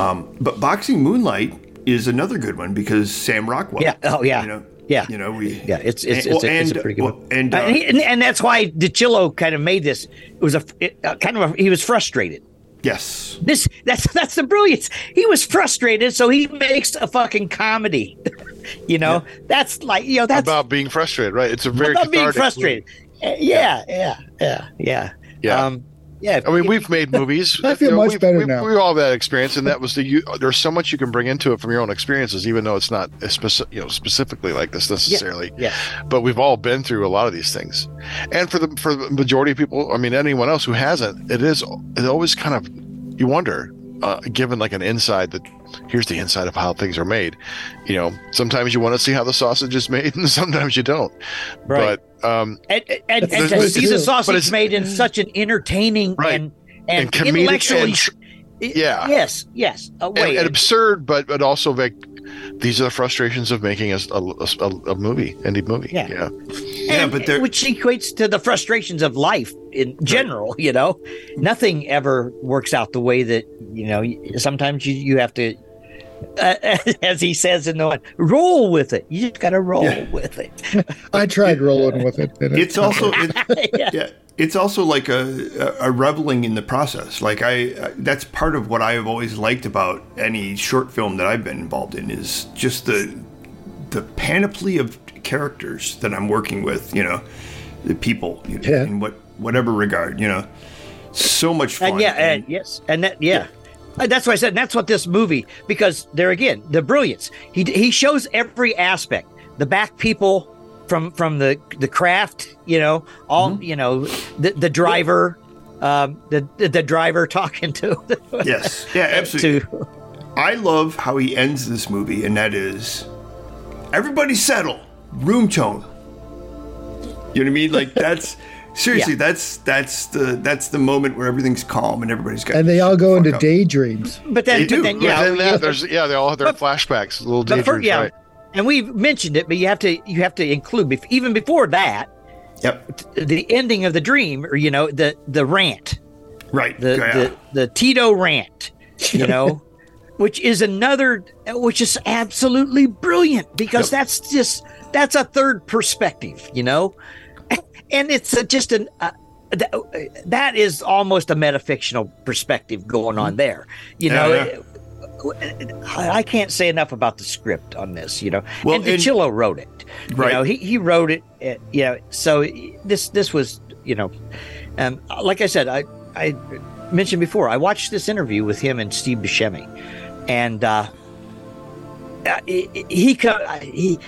Speaker 3: Um, but Box of Moonlight is another good one because Sam Rockwell.
Speaker 2: Yeah. Oh, yeah.
Speaker 3: You know.
Speaker 2: Yeah.
Speaker 3: You know we.
Speaker 2: Yeah, it's it's,
Speaker 3: and-
Speaker 2: it's, a, it's a pretty good
Speaker 3: well,
Speaker 2: one.
Speaker 3: And,
Speaker 2: uh, and, he- and, and that's why DiCillo kind of made this. It was a it, uh, kind of a, he was frustrated.
Speaker 3: Yes.
Speaker 2: This that's that's the brilliance. He was frustrated, so he makes a fucking comedy. you know, that's like you know that's
Speaker 4: About being frustrated, right? It's a very
Speaker 2: about being frustrated. Uh, Yeah, yeah, yeah, yeah.
Speaker 4: Yeah.
Speaker 2: Um, Yeah,
Speaker 4: I mean, we've made movies.
Speaker 1: I feel
Speaker 4: You know,
Speaker 1: much
Speaker 4: we've-
Speaker 1: better
Speaker 4: we've-
Speaker 1: now.
Speaker 4: We all have that experience, and that was the. You, there's so much you can bring into it from your own experiences, even though it's not a speci- you know specifically like this necessarily.
Speaker 2: yeah.
Speaker 4: But we've all been through a lot of these things, and for the for the majority of people, I mean, anyone else who hasn't, it is it always kind of you wonder, uh, given like an inside that here's the inside of how things are made. You know, sometimes you want to see how the sausage is made, and sometimes you don't.
Speaker 2: Right.
Speaker 4: But um,
Speaker 2: and, and, and
Speaker 1: That's
Speaker 2: to see the
Speaker 1: is.
Speaker 4: But
Speaker 2: sausage
Speaker 4: it's-
Speaker 2: made in such an entertaining
Speaker 4: Right.
Speaker 2: and and,
Speaker 4: And
Speaker 2: intellectually
Speaker 4: and yeah.
Speaker 2: yes yes uh,
Speaker 4: and, and absurd, but but also like these are the frustrations of making a, a, a, a movie, indie movie.
Speaker 2: Yeah.
Speaker 4: yeah.
Speaker 3: Yeah, but there-
Speaker 2: which equates to the frustrations of life in general you know nothing ever works out the way that you know sometimes you, you have to uh, as he says in the one roll with it you just gotta roll
Speaker 3: Yeah.
Speaker 2: with it
Speaker 1: I tried rolling with it. and
Speaker 3: It's also it,
Speaker 2: Yeah.
Speaker 3: yeah. It's also like a, a a reveling in the process. Like I, I- that's part of what I have always liked about any short film that I've been involved in is just the the panoply of characters that I'm working with. You know, the people you know,
Speaker 1: Yeah.
Speaker 3: in what whatever regard. You know, so much fun.
Speaker 2: and yeah and yes and that yeah. Uh, That's what I said. That's what this movie, because there again, the brilliance. He he shows every aspect. The back people from from the the craft, you know, all
Speaker 3: Mm-hmm.
Speaker 2: you know, the the driver, um, the the, the driver talking to
Speaker 3: yes, yeah, absolutely.
Speaker 2: to
Speaker 3: I love how he ends this movie, and that is everybody settle, room tone. You know what I mean? Like that's seriously,
Speaker 2: Yeah.
Speaker 3: that's that's the that's the moment where everything's calm and everybody's got
Speaker 1: and they all go into
Speaker 3: up.
Speaker 1: daydreams.
Speaker 2: But then,
Speaker 3: They
Speaker 2: but
Speaker 3: do.
Speaker 2: then yeah,
Speaker 4: But then that, there's yeah, they all have their
Speaker 2: But-
Speaker 4: flashbacks, little
Speaker 2: but
Speaker 4: daydreams,
Speaker 2: for- yeah,
Speaker 4: right?
Speaker 2: and we've mentioned it, but you have to you have to include even before that
Speaker 3: Yep,
Speaker 2: the ending of the dream, or you know the the rant,
Speaker 3: right.
Speaker 2: the
Speaker 3: yeah.
Speaker 2: the, the Tito rant, you know, which is another, which is absolutely brilliant because
Speaker 3: Yep.
Speaker 2: that's just that's a third perspective, you know, and it's just an. Uh, that, that is almost a metafictional perspective going on there. You know,
Speaker 3: yeah.
Speaker 2: I I can't say enough about the script on this. You know,
Speaker 3: Well,
Speaker 2: and DiCillo wrote it.
Speaker 3: Right.
Speaker 2: You know, he he wrote it. Uh, you know, so this this was you know, um, like I said, I I mentioned before, I watched this interview with him and Steve Buscemi, and uh, uh, he he he.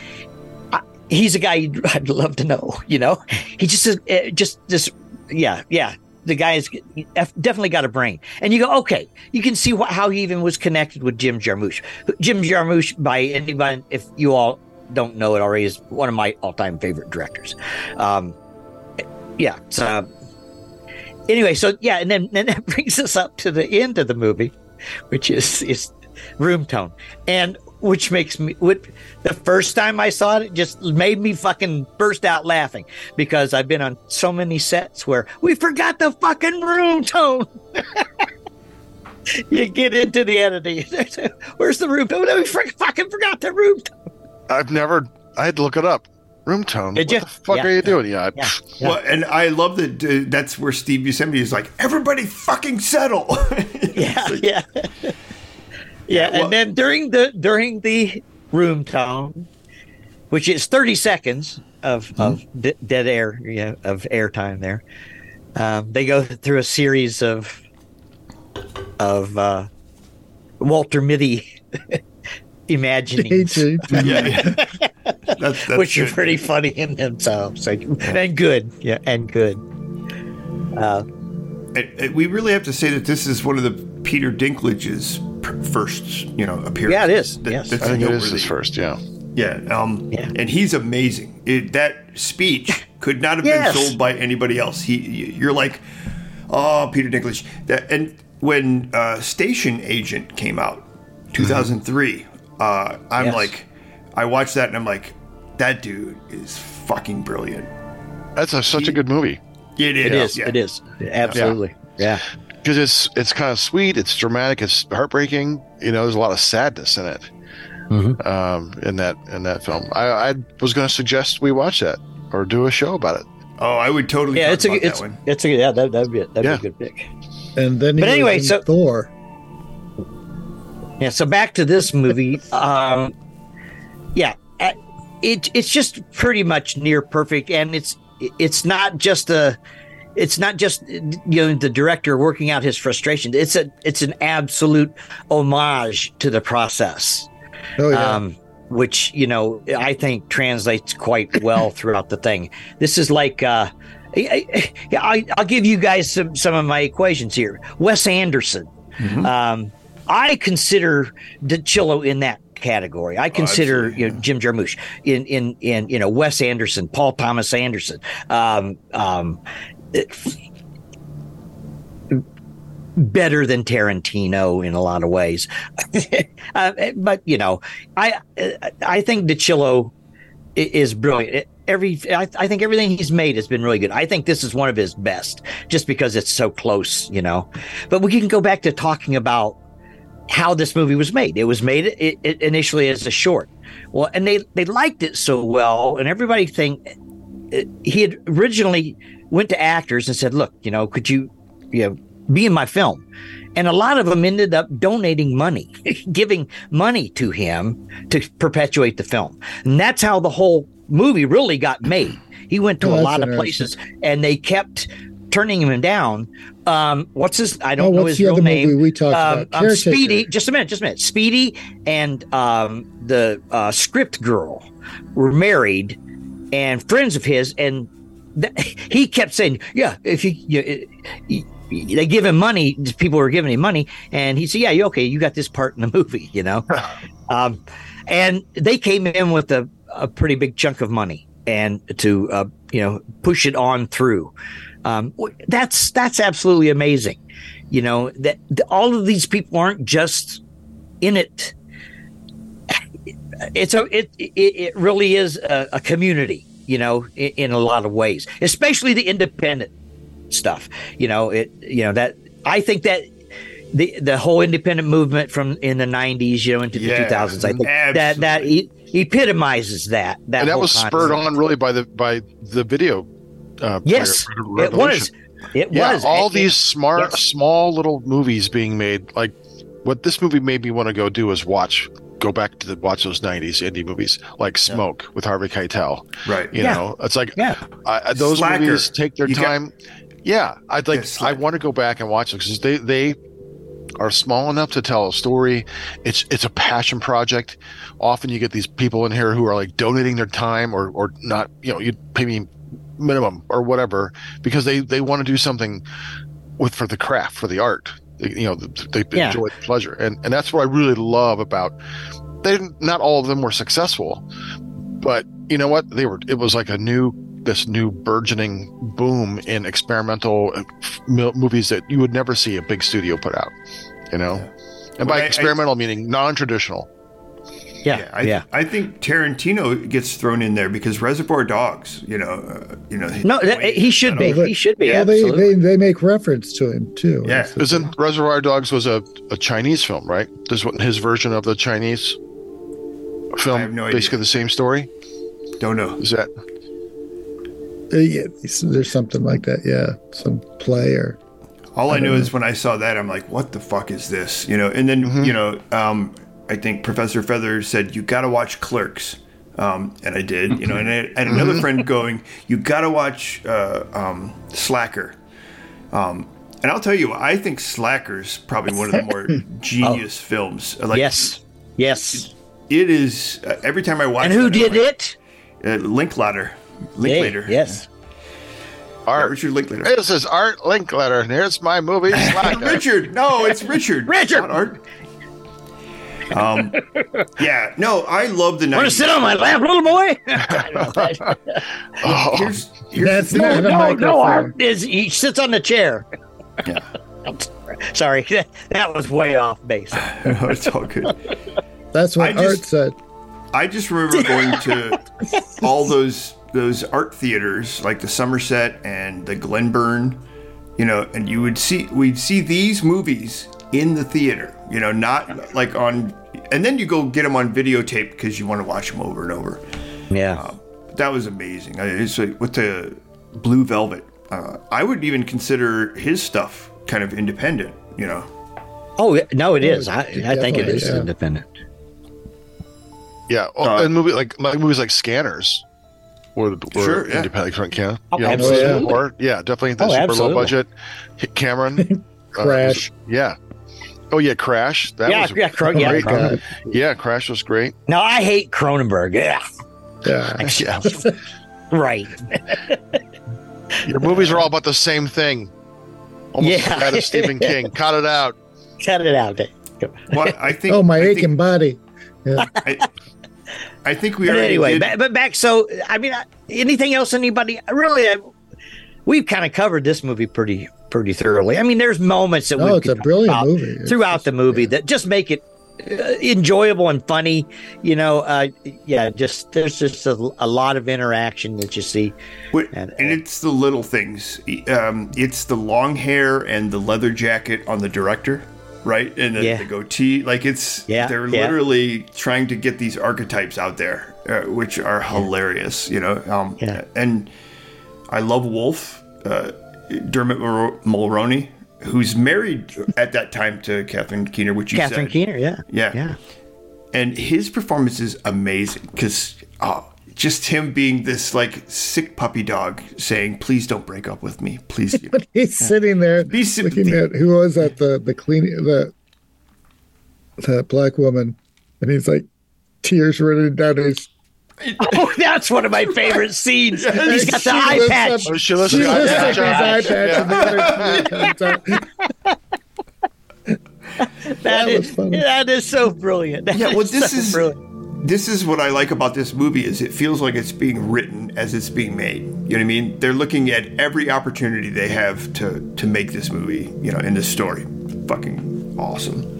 Speaker 2: He's a guy I'd love to know. You know, he just uh, just just yeah yeah. The guy has definitely got a brain, and you go okay. You can see wh- how he even was connected with Jim Jarmusch. Jim Jarmusch, by anyone, if you all don't know it already, is one of my all-time favorite directors. Um, yeah. So anyway, so yeah, and then and that brings us up to the end of the movie, which is is room tone, and which makes me what the first time I saw it, it just made me fucking burst out laughing because I've been on so many sets where we forgot the fucking room tone. you get into the editing. Where's the room tone? We fucking forgot the room tone.
Speaker 4: I've never. I had to look it up. Room tone.
Speaker 2: Did
Speaker 4: what
Speaker 2: you?
Speaker 4: the fuck
Speaker 2: Yeah.
Speaker 4: are you doing? Yeah.
Speaker 2: Yeah. yeah.
Speaker 3: Well, and I love that uh, that's where Steve Buscemi is like, everybody fucking settle.
Speaker 2: yeah, yeah, yeah.
Speaker 3: well-
Speaker 2: and then during the during the room tone, which is thirty seconds of of d- dead air, yeah, of airtime there, um, they go through a series of of uh, Walter Mitty imaginings,
Speaker 1: Daydreams.
Speaker 3: yeah, yeah. That's, that's
Speaker 2: which are pretty funny in themselves, like, and good, yeah, and good. Uh,
Speaker 3: And- and we really have to say that this is one of the Peter Dinklage's pr- first, you know, appearance.
Speaker 2: Yeah, it is.
Speaker 3: That-
Speaker 2: Yes.
Speaker 3: that's
Speaker 4: I think it is
Speaker 3: noteworthy.
Speaker 4: his first. Yeah.
Speaker 3: Yeah, um,
Speaker 2: Yeah.
Speaker 3: and he's amazing. It, that speech could not have
Speaker 2: Yes.
Speaker 3: been sold by anybody else. He, you're like, oh, Peter Dinklage. That, and when uh, Station Agent came out, 2003, uh, I'm
Speaker 2: Yes.
Speaker 3: like, I watched that and I'm like, that dude is fucking brilliant.
Speaker 4: That's a, such a good movie
Speaker 3: It is.
Speaker 2: it is.
Speaker 3: yeah.
Speaker 2: It is absolutely. Yeah.
Speaker 4: Because it's it's kind of sweet. It's dramatic. It's heartbreaking. You know, there's a lot of sadness in it.
Speaker 2: Mhm.
Speaker 4: Um, in that in that film, I, I was going to suggest we watch that or do a show about it.
Speaker 3: Oh, I would totally
Speaker 2: Yeah,
Speaker 3: talk
Speaker 2: it's a it's
Speaker 3: that one.
Speaker 2: it's a yeah that that'd be a, that'd
Speaker 4: Yeah.
Speaker 2: be a good pick.
Speaker 1: And then
Speaker 2: But anyway, so-
Speaker 1: Thor.
Speaker 2: Yeah. So back to this movie. um, yeah, it it's just pretty much near perfect, and it's it's not just a it's not just you know the director working out his frustration. It's a it's an absolute homage to the process.
Speaker 1: Oh yeah.
Speaker 2: Um, which you know I think translates quite well throughout the thing. This is like uh, I, I, I'll give you guys some some of my equations here. Wes Anderson. Um, I consider DiCillo in that category. I consider
Speaker 3: absolutely,
Speaker 2: you know, Jim Jarmusch in in in you know Wes Anderson, Paul Thomas Anderson. Um, um, better than Tarantino in a lot of ways. uh, but you know, I I think DiCillo is brilliant. Every I, I think everything he's made has been really good. I think this is one of his best, just because it's so close, you know. But we can go back to talking about how this movie was made. It was made it, it initially as a short. Well, and they they liked it so well, and everybody think he had originally went to actors and said, "Look, you know, could you, you know, be in my film?" And a lot of them ended up donating money, giving money to him to perpetuate the film, and that's how the whole movie really got made. He went to
Speaker 1: Oh,
Speaker 2: a lot of places, and they kept turning him down. Um, what's his? I don't
Speaker 1: Oh,
Speaker 2: know
Speaker 1: what's
Speaker 2: his
Speaker 1: the
Speaker 2: real
Speaker 1: other
Speaker 2: name.
Speaker 1: movie we talked
Speaker 2: um,
Speaker 1: about?
Speaker 2: um, Speedy. Just a minute. Just a minute. Speedy and um, the uh, script girl were married and friends of his, and th- he kept saying, "Yeah, if you." you you- they give him money. People were giving him money, and he said, "Yeah, you okay? You got this part in the movie, you know." um, and they came in with a, a pretty big chunk of money, and to uh, you know push it on through. Um, that's that's absolutely amazing. You know that th- all of these people aren't just in it. It's a it it, it really is a, a community. You know, in, in a lot of ways, especially the independent stuff. You know, it you know that I think that the the whole independent movement from in the '90s, you know, into the
Speaker 3: Yeah,
Speaker 2: 2000s. I think that that e- epitomizes that. That
Speaker 4: and that was spurred on really by the by the video. Uh,
Speaker 2: Yes, it was. It
Speaker 4: yeah,
Speaker 2: was.
Speaker 4: all
Speaker 2: It-
Speaker 4: these smart,
Speaker 2: yes.
Speaker 4: small little movies being made. Like what this movie made me want to go do is watch, go back to the watch those '90s indie movies like Smoke with Harvey Keitel.
Speaker 3: Right.
Speaker 4: You
Speaker 2: Yeah.
Speaker 4: know, it's like
Speaker 2: Yeah.
Speaker 4: I, those
Speaker 3: Slacker.
Speaker 4: movies take their
Speaker 3: You got-
Speaker 4: time. yeah, I'd like.
Speaker 3: Yeah,
Speaker 4: I want to go back and watch them because they they are small enough to tell a story. It's it's a passion project. Often you get these people in here who are like donating their time or or not. You know, you pay me minimum or whatever because they they want to do something with for the craft for the art. They, you know, they
Speaker 2: Yeah.
Speaker 4: enjoy the pleasure, and and that's what I really love about. They didn't, not all of them were successful, but you know what? They were. It was like a new this new burgeoning boom in experimental uh, movies that you would never see a big studio put out. You know, and
Speaker 3: Well,
Speaker 4: by
Speaker 3: I- I-
Speaker 4: experimental meaning non-traditional.
Speaker 2: Yeah,
Speaker 3: Yeah, I,
Speaker 2: yeah.
Speaker 3: I think Tarantino gets thrown in there because Reservoir Dogs, you know, uh, you know.
Speaker 2: No, that, he should be. He should be.
Speaker 1: Well, they, they they make reference to him too.
Speaker 3: Yeah.
Speaker 1: That's
Speaker 4: Isn't
Speaker 1: thing.
Speaker 4: Reservoir Dogs was a, a Chinese film, right? This what his version of the Chinese film.
Speaker 3: I have no
Speaker 4: basically
Speaker 3: idea.
Speaker 4: the same story.
Speaker 3: Don't know.
Speaker 4: Is that
Speaker 1: Uh, yeah, there's something like that. Yeah, some play or
Speaker 3: All I,
Speaker 1: I
Speaker 3: know
Speaker 1: don't
Speaker 3: is when I saw that, I'm like, what the fuck is this? You know, and then,
Speaker 4: Mm-hmm.
Speaker 3: you know, um, I think Professor Feather said, you got to watch Clerks. Um, and I did, you know, and I had another
Speaker 4: Mm-hmm.
Speaker 3: friend going, you got to watch uh, um, Slacker. Um, and I'll tell you, I think Slacker's probably one of the more genius films. Like,
Speaker 2: yes, yes.
Speaker 3: It is, uh, every time I watch
Speaker 2: And who
Speaker 3: that, I'm
Speaker 2: did
Speaker 3: like,
Speaker 2: it?
Speaker 3: Uh, Linklater.
Speaker 2: Hey,
Speaker 3: Linklater.
Speaker 2: yes.
Speaker 3: Yeah,
Speaker 4: Art?
Speaker 3: Richard Linklater.
Speaker 4: This is Art Linkletter, and here's my movie. Slacker.
Speaker 3: Richard. No, it's Richard.
Speaker 2: Richard!
Speaker 3: Not Art. Um, yeah, no, I love the
Speaker 2: Want to sit on my lap, little boy?
Speaker 4: Oh,
Speaker 3: Here's, here's
Speaker 1: That's
Speaker 3: the
Speaker 1: not
Speaker 3: thing.
Speaker 1: a
Speaker 2: no, no,
Speaker 1: microphone.
Speaker 2: Art is he sits on the chair.
Speaker 3: Yeah.
Speaker 2: Sorry, that, that was way off base.
Speaker 3: it's all good.
Speaker 1: That's what
Speaker 3: I
Speaker 1: Art
Speaker 3: just-
Speaker 1: said.
Speaker 3: I just remember going to all those those art theaters like the Somerset and the Glenburn, you know, and you would see we'd see these movies in the theater, you know, not like on, and then you go get them on videotape because you want to watch them over and over.
Speaker 2: Yeah.
Speaker 3: That was amazing. I- It's like with the Blue Velvet. Uh, I would even consider his stuff kind of independent, you know.
Speaker 2: Oh no, it is. I, I think it is
Speaker 1: yeah.
Speaker 2: independent.
Speaker 4: yeah, oh,
Speaker 3: Uh,
Speaker 4: and movie like like movies like Scanners would were
Speaker 3: Sure, yeah.
Speaker 4: independent from Canon.
Speaker 2: Oh,
Speaker 4: You know,
Speaker 2: absolutely.
Speaker 4: Or yeah, definitely the
Speaker 2: Oh,
Speaker 4: super
Speaker 2: absolutely.
Speaker 4: low budget. Hit Cameron. uh,
Speaker 1: Crash.
Speaker 4: yeah. Oh yeah, Crash. That
Speaker 2: Yeah,
Speaker 4: was
Speaker 2: yeah, Cro- yeah,
Speaker 4: great.
Speaker 2: Cronenberg.
Speaker 4: Yeah, Crash was great.
Speaker 2: Now I hate Cronenberg. Yeah,
Speaker 1: Yeah.
Speaker 4: Yeah.
Speaker 2: right.
Speaker 4: Your movies are all about the same thing. Almost
Speaker 2: Yeah.
Speaker 4: like that of Stephen King. Cut it out.
Speaker 2: Cut it out.
Speaker 3: Well, I think.
Speaker 1: Oh, my
Speaker 3: I think-
Speaker 1: aching body. Yeah.
Speaker 3: I, I think we
Speaker 2: But
Speaker 3: already
Speaker 2: anyway,
Speaker 3: did.
Speaker 2: but back. So I mean, uh, anything else? Anybody? Really, I, we've kind of covered this movie pretty pretty thoroughly. I mean, there's moments that
Speaker 1: No,
Speaker 2: we
Speaker 1: it's a brilliant movie. It's
Speaker 2: throughout
Speaker 1: just-
Speaker 2: the movie that just make it uh, enjoyable and funny. You know, uh, yeah, just there's just a, a lot of interaction that you see.
Speaker 3: Wait,
Speaker 2: And-
Speaker 3: and, it's the little things. Um, it's the long hair and the leather jacket on the director, right? And the,
Speaker 2: Yeah.
Speaker 3: the goatee. Like it's
Speaker 2: Yeah,
Speaker 3: they're
Speaker 2: yeah.
Speaker 3: literally trying to get these archetypes out there, uh, which are hilarious. You know, um,
Speaker 2: Yeah.
Speaker 3: and I love Wolf, uh, Dermot Mulroney, who's married at that time to Catherine Keener, which you
Speaker 2: Catherine
Speaker 3: said.
Speaker 2: Keener, yeah,
Speaker 3: Yeah.
Speaker 2: yeah.
Speaker 3: and his performance is amazing because oh, just him being this like sick puppy dog saying, "Please don't break up with me, please."
Speaker 1: But he's sitting there
Speaker 3: Be
Speaker 1: looking at who was that the the cleaning the the black woman, and he's like tears running down his.
Speaker 2: Oh, that's one of my favorite scenes. He's got the
Speaker 1: She
Speaker 2: eye patch.
Speaker 1: up-
Speaker 4: Oh, she lifts
Speaker 1: She lifts up his
Speaker 4: up.
Speaker 1: eye patch, and the other tear comes out.
Speaker 2: That
Speaker 1: that
Speaker 2: is
Speaker 1: funny.
Speaker 2: that is so brilliant. That
Speaker 3: Yeah, well, this
Speaker 2: so
Speaker 3: is
Speaker 2: brilliant.
Speaker 3: this is what I like about this movie is it feels like it's being written as it's being made. You know what I mean? They're looking at every opportunity they have to to make this movie, you know, in this story. Fucking awesome.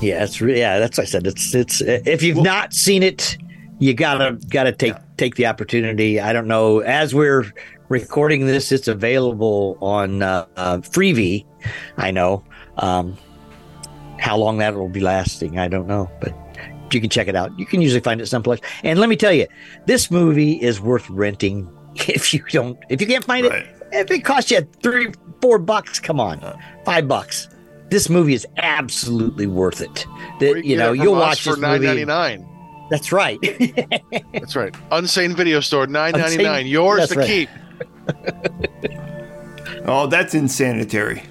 Speaker 2: Yeah, it's really yeah. That's what I said. It's it's if you've not seen it, you gotta gotta take take the opportunity. I don't know. As we're recording this, it's available on uh, uh, Freevee. I know. Um, how long that will be lasting, I don't know, but you can check it out. You can usually find it someplace. And let me tell you, this movie is worth renting. If you don't, if you can't find
Speaker 3: Right.
Speaker 2: it, if it costs you three, four bucks, come on, five bucks. This movie is absolutely worth it. That
Speaker 4: Or
Speaker 2: you, know, you'll watch
Speaker 4: for
Speaker 2: this
Speaker 4: nine ninety nine.
Speaker 2: That's right.
Speaker 4: That's right. Unsane Video Store nine ninety nine. Yours
Speaker 2: that's
Speaker 4: to
Speaker 2: right.
Speaker 4: keep.
Speaker 3: Oh, that's insanitary.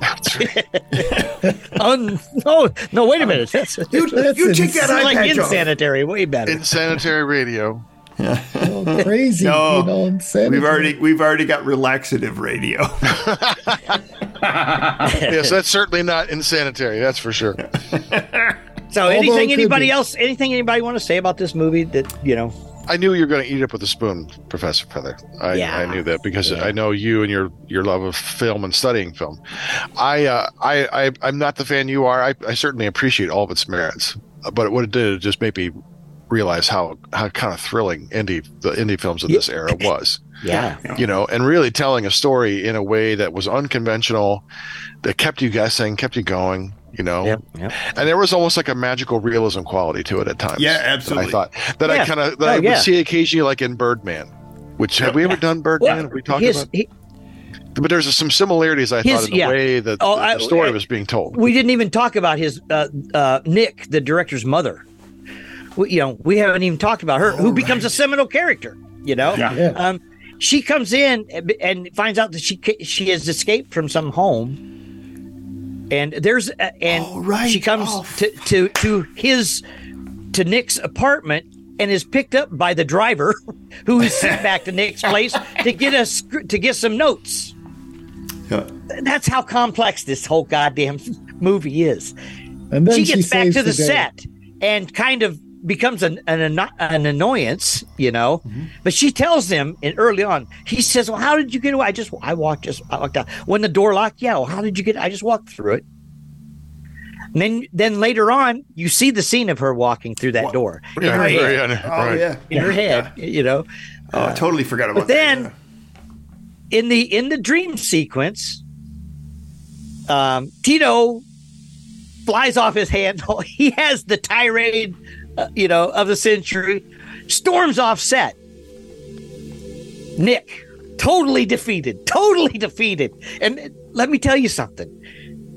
Speaker 2: Un- no, no, wait a minute. That's,
Speaker 3: You,
Speaker 1: That's
Speaker 3: you take that
Speaker 2: that's
Speaker 3: eye
Speaker 2: like
Speaker 3: patch off.
Speaker 2: insanitary. Way better.
Speaker 4: Insanitary Radio.
Speaker 1: Oh, crazy,
Speaker 3: No,
Speaker 1: you know, insanity.
Speaker 3: We've already we've already got relaxative radio.
Speaker 4: yes, that's certainly not insanitary. That's for sure.
Speaker 2: So,
Speaker 1: Although
Speaker 2: anything anybody
Speaker 1: be.
Speaker 2: else, anything anybody want to say about this movie that you know?
Speaker 4: I knew you were going to eat it up with a spoon, Professor Feather. I,
Speaker 2: Yeah.
Speaker 4: I knew that because I know you and your your love of film and studying film. I uh, I, I I'm not the fan you are. I, I certainly appreciate all of its merits, but what it did it just made me realize how how kind of thrilling indie the indie films of this era was.
Speaker 2: Yeah,
Speaker 4: You know, and really telling a story in a way that was unconventional, that kept you guessing, kept you going. You know,
Speaker 2: Yep, yep.
Speaker 4: and there was almost like a magical realism quality to it at times.
Speaker 3: Yeah,
Speaker 4: that
Speaker 3: absolutely.
Speaker 4: I thought that I kind of that
Speaker 2: Oh,
Speaker 4: I
Speaker 2: yeah.
Speaker 4: would see occasionally, like in Birdman. Which have we ever done Birdman?
Speaker 2: Well,
Speaker 4: Have we talked
Speaker 2: his-
Speaker 4: about?
Speaker 2: he-
Speaker 4: But there's some similarities I
Speaker 2: His-
Speaker 4: thought in the
Speaker 2: yeah.
Speaker 4: way that
Speaker 2: Oh,
Speaker 4: the, the story
Speaker 2: I-
Speaker 4: was being told.
Speaker 2: we didn't even talk about his uh, uh, Nick, the director's mother. We, you know, we haven't even talked about her, who becomes a seminal character. You know,
Speaker 5: Yeah.
Speaker 1: Yeah.
Speaker 2: um, she comes in and- and finds out that she she has escaped from some home, and there's a, and
Speaker 3: Oh, right.
Speaker 2: she comes
Speaker 3: Oh,
Speaker 2: to to to his to Nick's apartment and is picked up by the driver, who is sent back to Nick's place to get us to get some notes.
Speaker 3: Yeah.
Speaker 2: That's how complex this whole goddamn movie is
Speaker 1: and then
Speaker 2: she gets back to the,
Speaker 1: day.
Speaker 2: set and kind of becomes an an, an annoyance, you know.
Speaker 1: Mm-hmm.
Speaker 2: But she tells him, and early on, he says, "Well, how did you get away? I just I walked just I walked out when the door locked. Yeah, well, how did you get? I just walked through it." And then then later on, you see the scene of her walking through that door in her head.
Speaker 4: yeah,
Speaker 3: Oh
Speaker 4: right.
Speaker 3: yeah.
Speaker 2: In her head, you know.
Speaker 3: Oh, I totally forgot about
Speaker 2: But then
Speaker 3: that.
Speaker 2: in the in the dream sequence, um, Tito flies off his handle. He has the tirade, you know, of the century. Storms offset. Nick, totally defeated, totally defeated. And let me tell you something.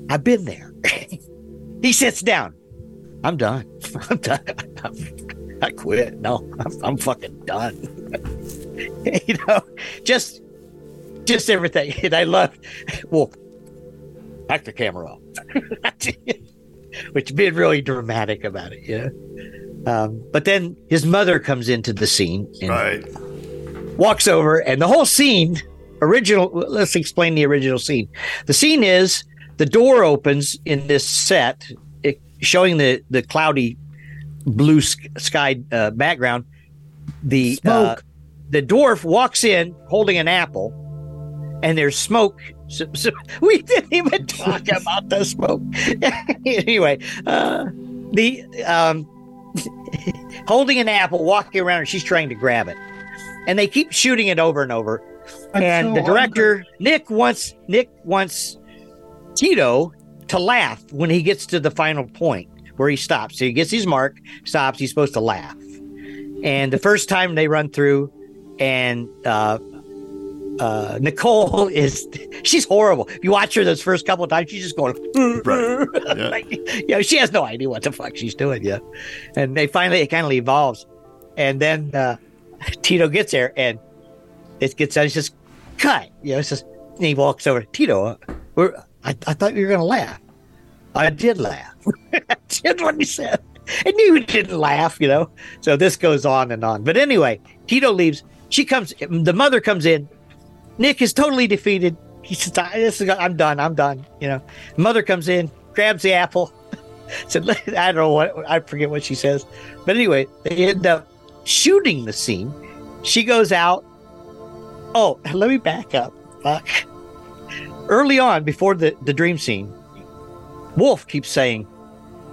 Speaker 2: I've been there. he sits down. I'm done. I'm done. I quit. No, I'm, I'm fucking done. you know, just just everything. And I love well, back the camera off. Which being really dramatic about it, you know. Um, but then his mother comes into the scene and
Speaker 3: Right.
Speaker 2: walks over, and the whole scene, original. Let's explain the original scene. The scene is the door opens in this set, it, showing the the cloudy blue sk- sky uh, background. The uh, the dwarf walks in holding an apple, and there's smoke. So, so we didn't even talk about the smoke. anyway, uh, the um, holding an apple, walking around, and she's trying to grab it, and they keep shooting it over and over.
Speaker 5: I'm
Speaker 2: and
Speaker 5: so
Speaker 2: the director Nick wants Nick wants Tito to laugh when he gets to the final point where he stops. So he gets his mark, stops. He's supposed to laugh. And the first time they run through, and uh, uh, Nicole is she's horrible. If you watch her those first couple of times, she's just going,
Speaker 3: Right. Yeah.
Speaker 2: like, you know, she has no idea what the fuck she's doing. Yeah, and they finally it kind of evolves, and then uh, Tito gets there and it gets done. He says, "Cut." You know, it's just and he walks over. To Tito, uh, we're, I, I thought you were gonna laugh. I did laugh. That's what he said. I knew he didn't laugh, you know. So this goes on and on. But anyway, Tito leaves. She comes. The mother comes in. Nick is totally defeated. He says, "I- this is, "I'm done. I'm done." You know. Mother comes in, grabs the apple. Said, "I don't know what. I forget what she says." But anyway, they end up shooting the scene. She goes out. Oh, let me back up. Fuck. Early on, before the the dream scene, Wolf keeps saying,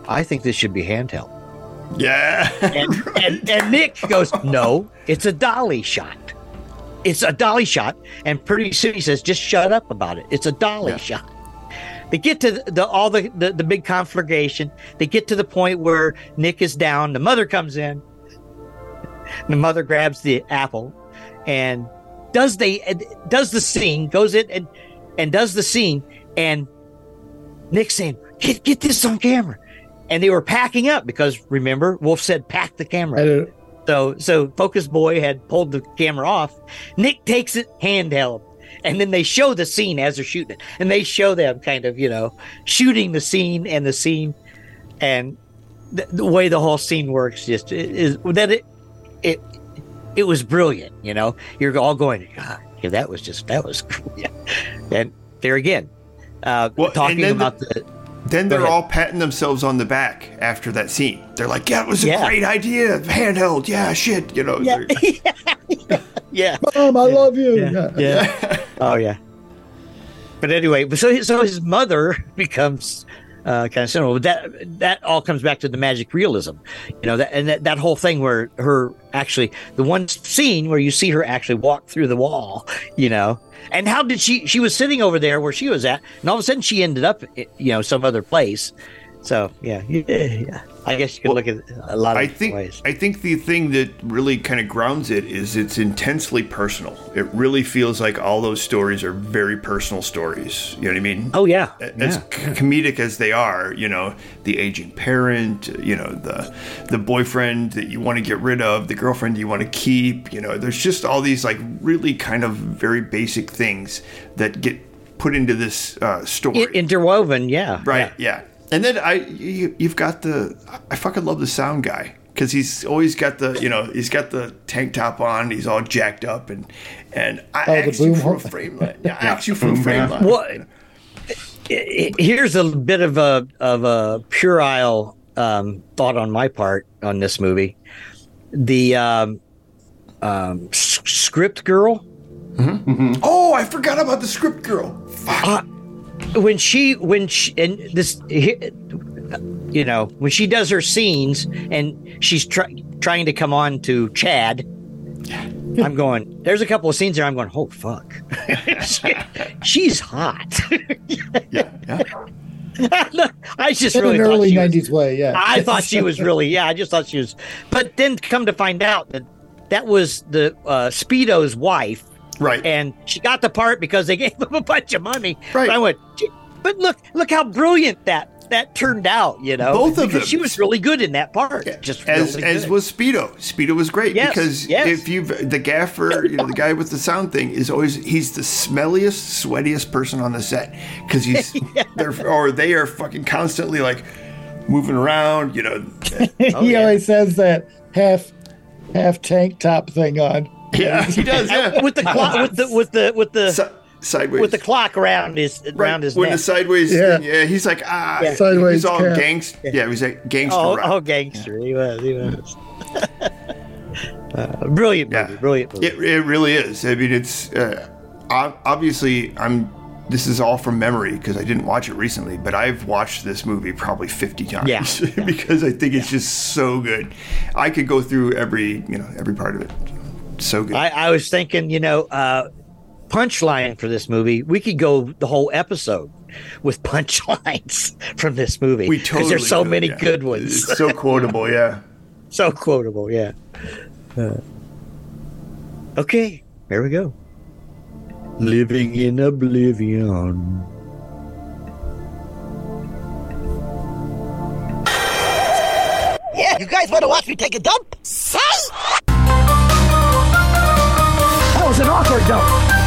Speaker 2: "I think this should be handheld."
Speaker 3: Yeah.
Speaker 2: and, and and Nick goes, "No, it's a dolly shot. It's a dolly shot." And pretty soon he says, "Just shut up about it. It's a dolly shot." They get to the, the all the, the the big conflagration. They get to the point where Nick is down. The mother comes in. The mother grabs the apple, and does they does the scene goes in and and does the scene and Nick saying, "Get get this on camera," and they were packing up because remember Wolf said, "Pack the camera." So so Focus Boy had pulled the camera off. Nick takes it handheld, and then they show the scene as they're shooting it, and they show them kind of you know shooting the scene and the scene, and the, the way the whole scene works just is that it it it was brilliant. You know, you're all going, God, that was just that was. And there again, uh, talking about
Speaker 3: the-
Speaker 2: the,
Speaker 3: Then they're all patting themselves on the back after that scene. They're like, "Yeah, it was a
Speaker 2: Yeah.
Speaker 3: great idea. Handheld. Yeah, shit. You know."
Speaker 2: Yeah.
Speaker 3: they're-
Speaker 2: yeah.
Speaker 1: Mom, I love you.
Speaker 2: Yeah. yeah. oh yeah. But anyway, so so his mother becomes uh, kind of similar. But that that all comes back to the magic realism, you know. That and that, that whole thing where her actually the one scene where you see her actually walk through the wall, you know. And how did she? She was sitting over there where she was at, and all of a sudden she ended up, you know, some other place. So yeah, yeah, yeah. I guess you could look at a lot of
Speaker 3: I think
Speaker 2: ways.
Speaker 3: I think the thing that really kind of grounds it is it's intensely personal. It really feels like all those stories are very personal stories. You know what I mean?
Speaker 2: Oh yeah,
Speaker 3: As c- comedic as they are, you know, the aging parent, you know, the the boyfriend that you want to get rid of, the girlfriend you want to keep, you know, there's just all these like really kind of very basic things that get put into this uh, story.
Speaker 2: Interwoven, yeah,
Speaker 3: Right. Yeah. And then I, you, you've got the, I fucking love the sound guy because he's always got the, you know, he's got the tank top on. He's all jacked up and, and I
Speaker 1: Oh, the
Speaker 3: asked you for a frame line. Yeah, I asked you for a frame line.
Speaker 2: Well, i- i- here's a bit of a of a puerile um, thought on my part on this movie. The um, um, s- script girl.
Speaker 3: Oh, I forgot about the script girl.
Speaker 2: Uh, when she when she and this you know when she does her scenes and she's try, trying to come on to Chad. I'm going. There's a couple of scenes there. I'm going. Oh fuck, She- she's hot.
Speaker 3: yeah, yeah.
Speaker 2: I just
Speaker 1: In
Speaker 2: really
Speaker 1: an
Speaker 2: thought
Speaker 1: early
Speaker 2: she was-
Speaker 1: '90s way, yeah.
Speaker 2: I thought she was really, yeah, I just thought she was. But then come to find out that that was the uh, Speedo's wife.
Speaker 3: Right.
Speaker 2: And she got the part because they gave him a bunch of money. Right. I went, but look, look how brilliant that that turned out. You know,
Speaker 3: Both of
Speaker 2: Because
Speaker 3: them.
Speaker 2: She was really good in that part. Just
Speaker 3: as
Speaker 2: really
Speaker 3: as
Speaker 2: good.
Speaker 3: was Speedo. Speedo was great
Speaker 2: Yes,
Speaker 3: because
Speaker 2: yes.
Speaker 3: if you have the gaffer, you know, the guy with the sound thing is always he's the smelliest, sweatiest person on the set because he's they're or they are fucking constantly like moving around. You know, oh,
Speaker 1: he always has that half half tank top thing on.
Speaker 3: Yeah, he does. Yeah,
Speaker 2: with the clock, with the with the with the
Speaker 3: Si- sideways
Speaker 2: with the clock around his around his
Speaker 3: when
Speaker 2: neck.
Speaker 3: the sideways.
Speaker 1: Yeah.
Speaker 3: thing, yeah, he's like ah,
Speaker 2: Yeah.
Speaker 1: Sideways
Speaker 3: He's all
Speaker 1: gangster
Speaker 3: gangst. Yeah, he's like gangster.
Speaker 2: oh, oh, gangster! He was. He was. uh, brilliant movie.
Speaker 3: Yeah.
Speaker 2: Brilliant movie.
Speaker 3: It, it really is. I mean, it's uh, obviously I'm. This is all from memory because I didn't watch it recently, but I've watched this movie probably 50 times
Speaker 2: Yeah.
Speaker 3: because I think it's just so good. I could go through every you know every part of it. So good.
Speaker 2: I, I was thinking, you know, uh, punchline for this movie. We could go the whole episode with punchlines from this movie
Speaker 3: we
Speaker 2: because
Speaker 3: totally.
Speaker 2: there's so
Speaker 3: could,
Speaker 2: many
Speaker 3: yeah.
Speaker 2: good ones.
Speaker 3: It's so quotable, yeah.
Speaker 2: so quotable, yeah. Uh, okay, here we go. Living in oblivion.
Speaker 12: Yeah, you guys want to watch me take a dump? Say!
Speaker 2: Was an awkward dump.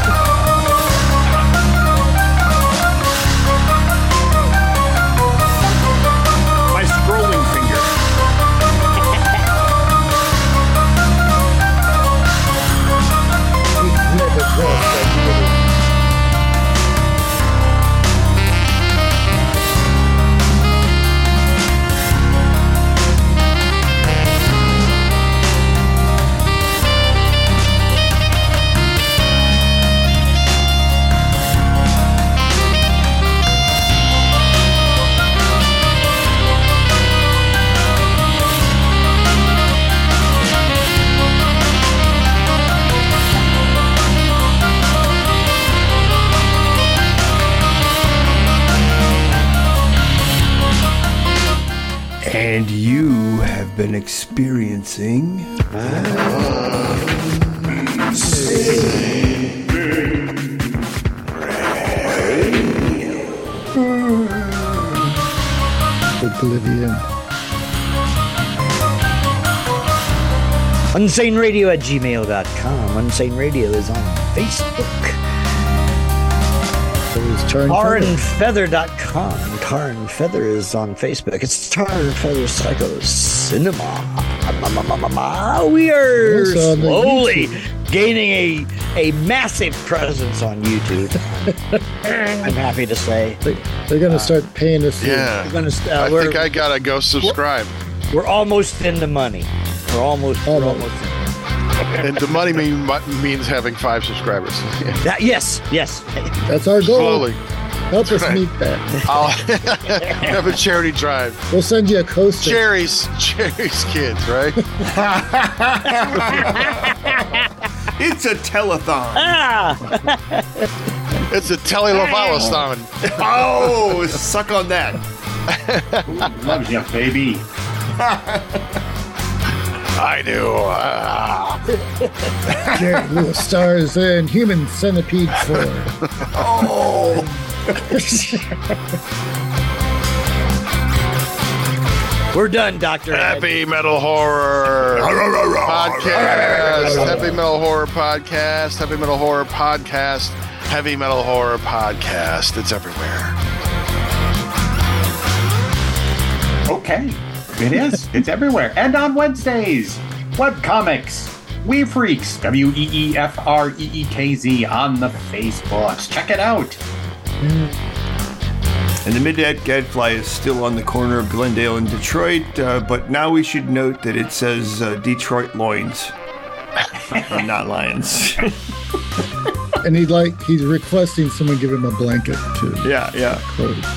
Speaker 2: Unsaneradio at gmail.com. Unsane Radio is on Facebook.
Speaker 1: So it's Tarr and Fether.
Speaker 2: Feather.com. Tarr and Fether is on Facebook. It's Tarr and Fether Psycho Cinema. Ma, ma, ma, ma, ma. We are
Speaker 1: Also on the
Speaker 2: slowly gaining a, a massive presence on YouTube. I'm happy to say.
Speaker 1: They, they're going to start paying us.
Speaker 4: Yeah.
Speaker 2: We're, gonna, uh,
Speaker 4: I think I gotta go subscribe.
Speaker 2: we're almost in the money. We're almost, we're
Speaker 1: Almost.
Speaker 2: almost
Speaker 4: And the money mean, means having five subscribers.
Speaker 2: that, yes, yes.
Speaker 1: That's our goal.
Speaker 4: Slowly.
Speaker 1: Help us
Speaker 4: right.
Speaker 1: meet that.
Speaker 4: I'll have a charity drive.
Speaker 1: We'll send you a coaster.
Speaker 4: Jerry's Jerry's kids, right?
Speaker 3: It's a telethon.
Speaker 2: Ah!
Speaker 4: It's a telenovela
Speaker 3: Oh, suck on that.
Speaker 5: Loves you, baby.
Speaker 4: I do. Ah.
Speaker 1: Jerry Lewis stars in Human Centipede 4.
Speaker 3: Oh,
Speaker 2: We're done, Doctor.
Speaker 4: Happy Metal Horror Podcast. Heavy Metal Horror Podcast. Heavy Metal Horror Podcast. Heavy Metal Horror Podcast. It's everywhere.
Speaker 5: Okay, it is. It's everywhere. And on Wednesdays, webcomics. Wee Freekz, W E E F R E E K Z on the Facebooks. Check it out.
Speaker 3: And the Midnight Gadfly is still on the corner of Glendale and Detroit, uh, but now we should note that it says uh, Detroit Loins, not Lions.
Speaker 1: And he'd like, he's requesting someone give him a blanket too.
Speaker 3: yeah, yeah.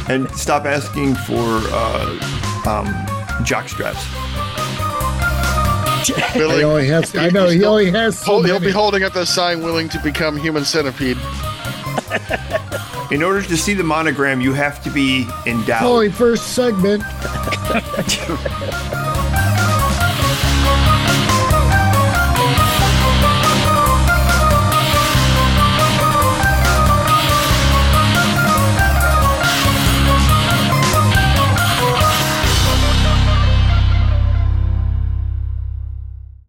Speaker 3: And stop asking for uh, um, jock straps.
Speaker 1: He only has, I know, he only has so
Speaker 4: Hold, he'll be holding up the sign willing to become human centipede.
Speaker 3: In order to see the monogram, you have to be endowed.
Speaker 1: Holy first segment.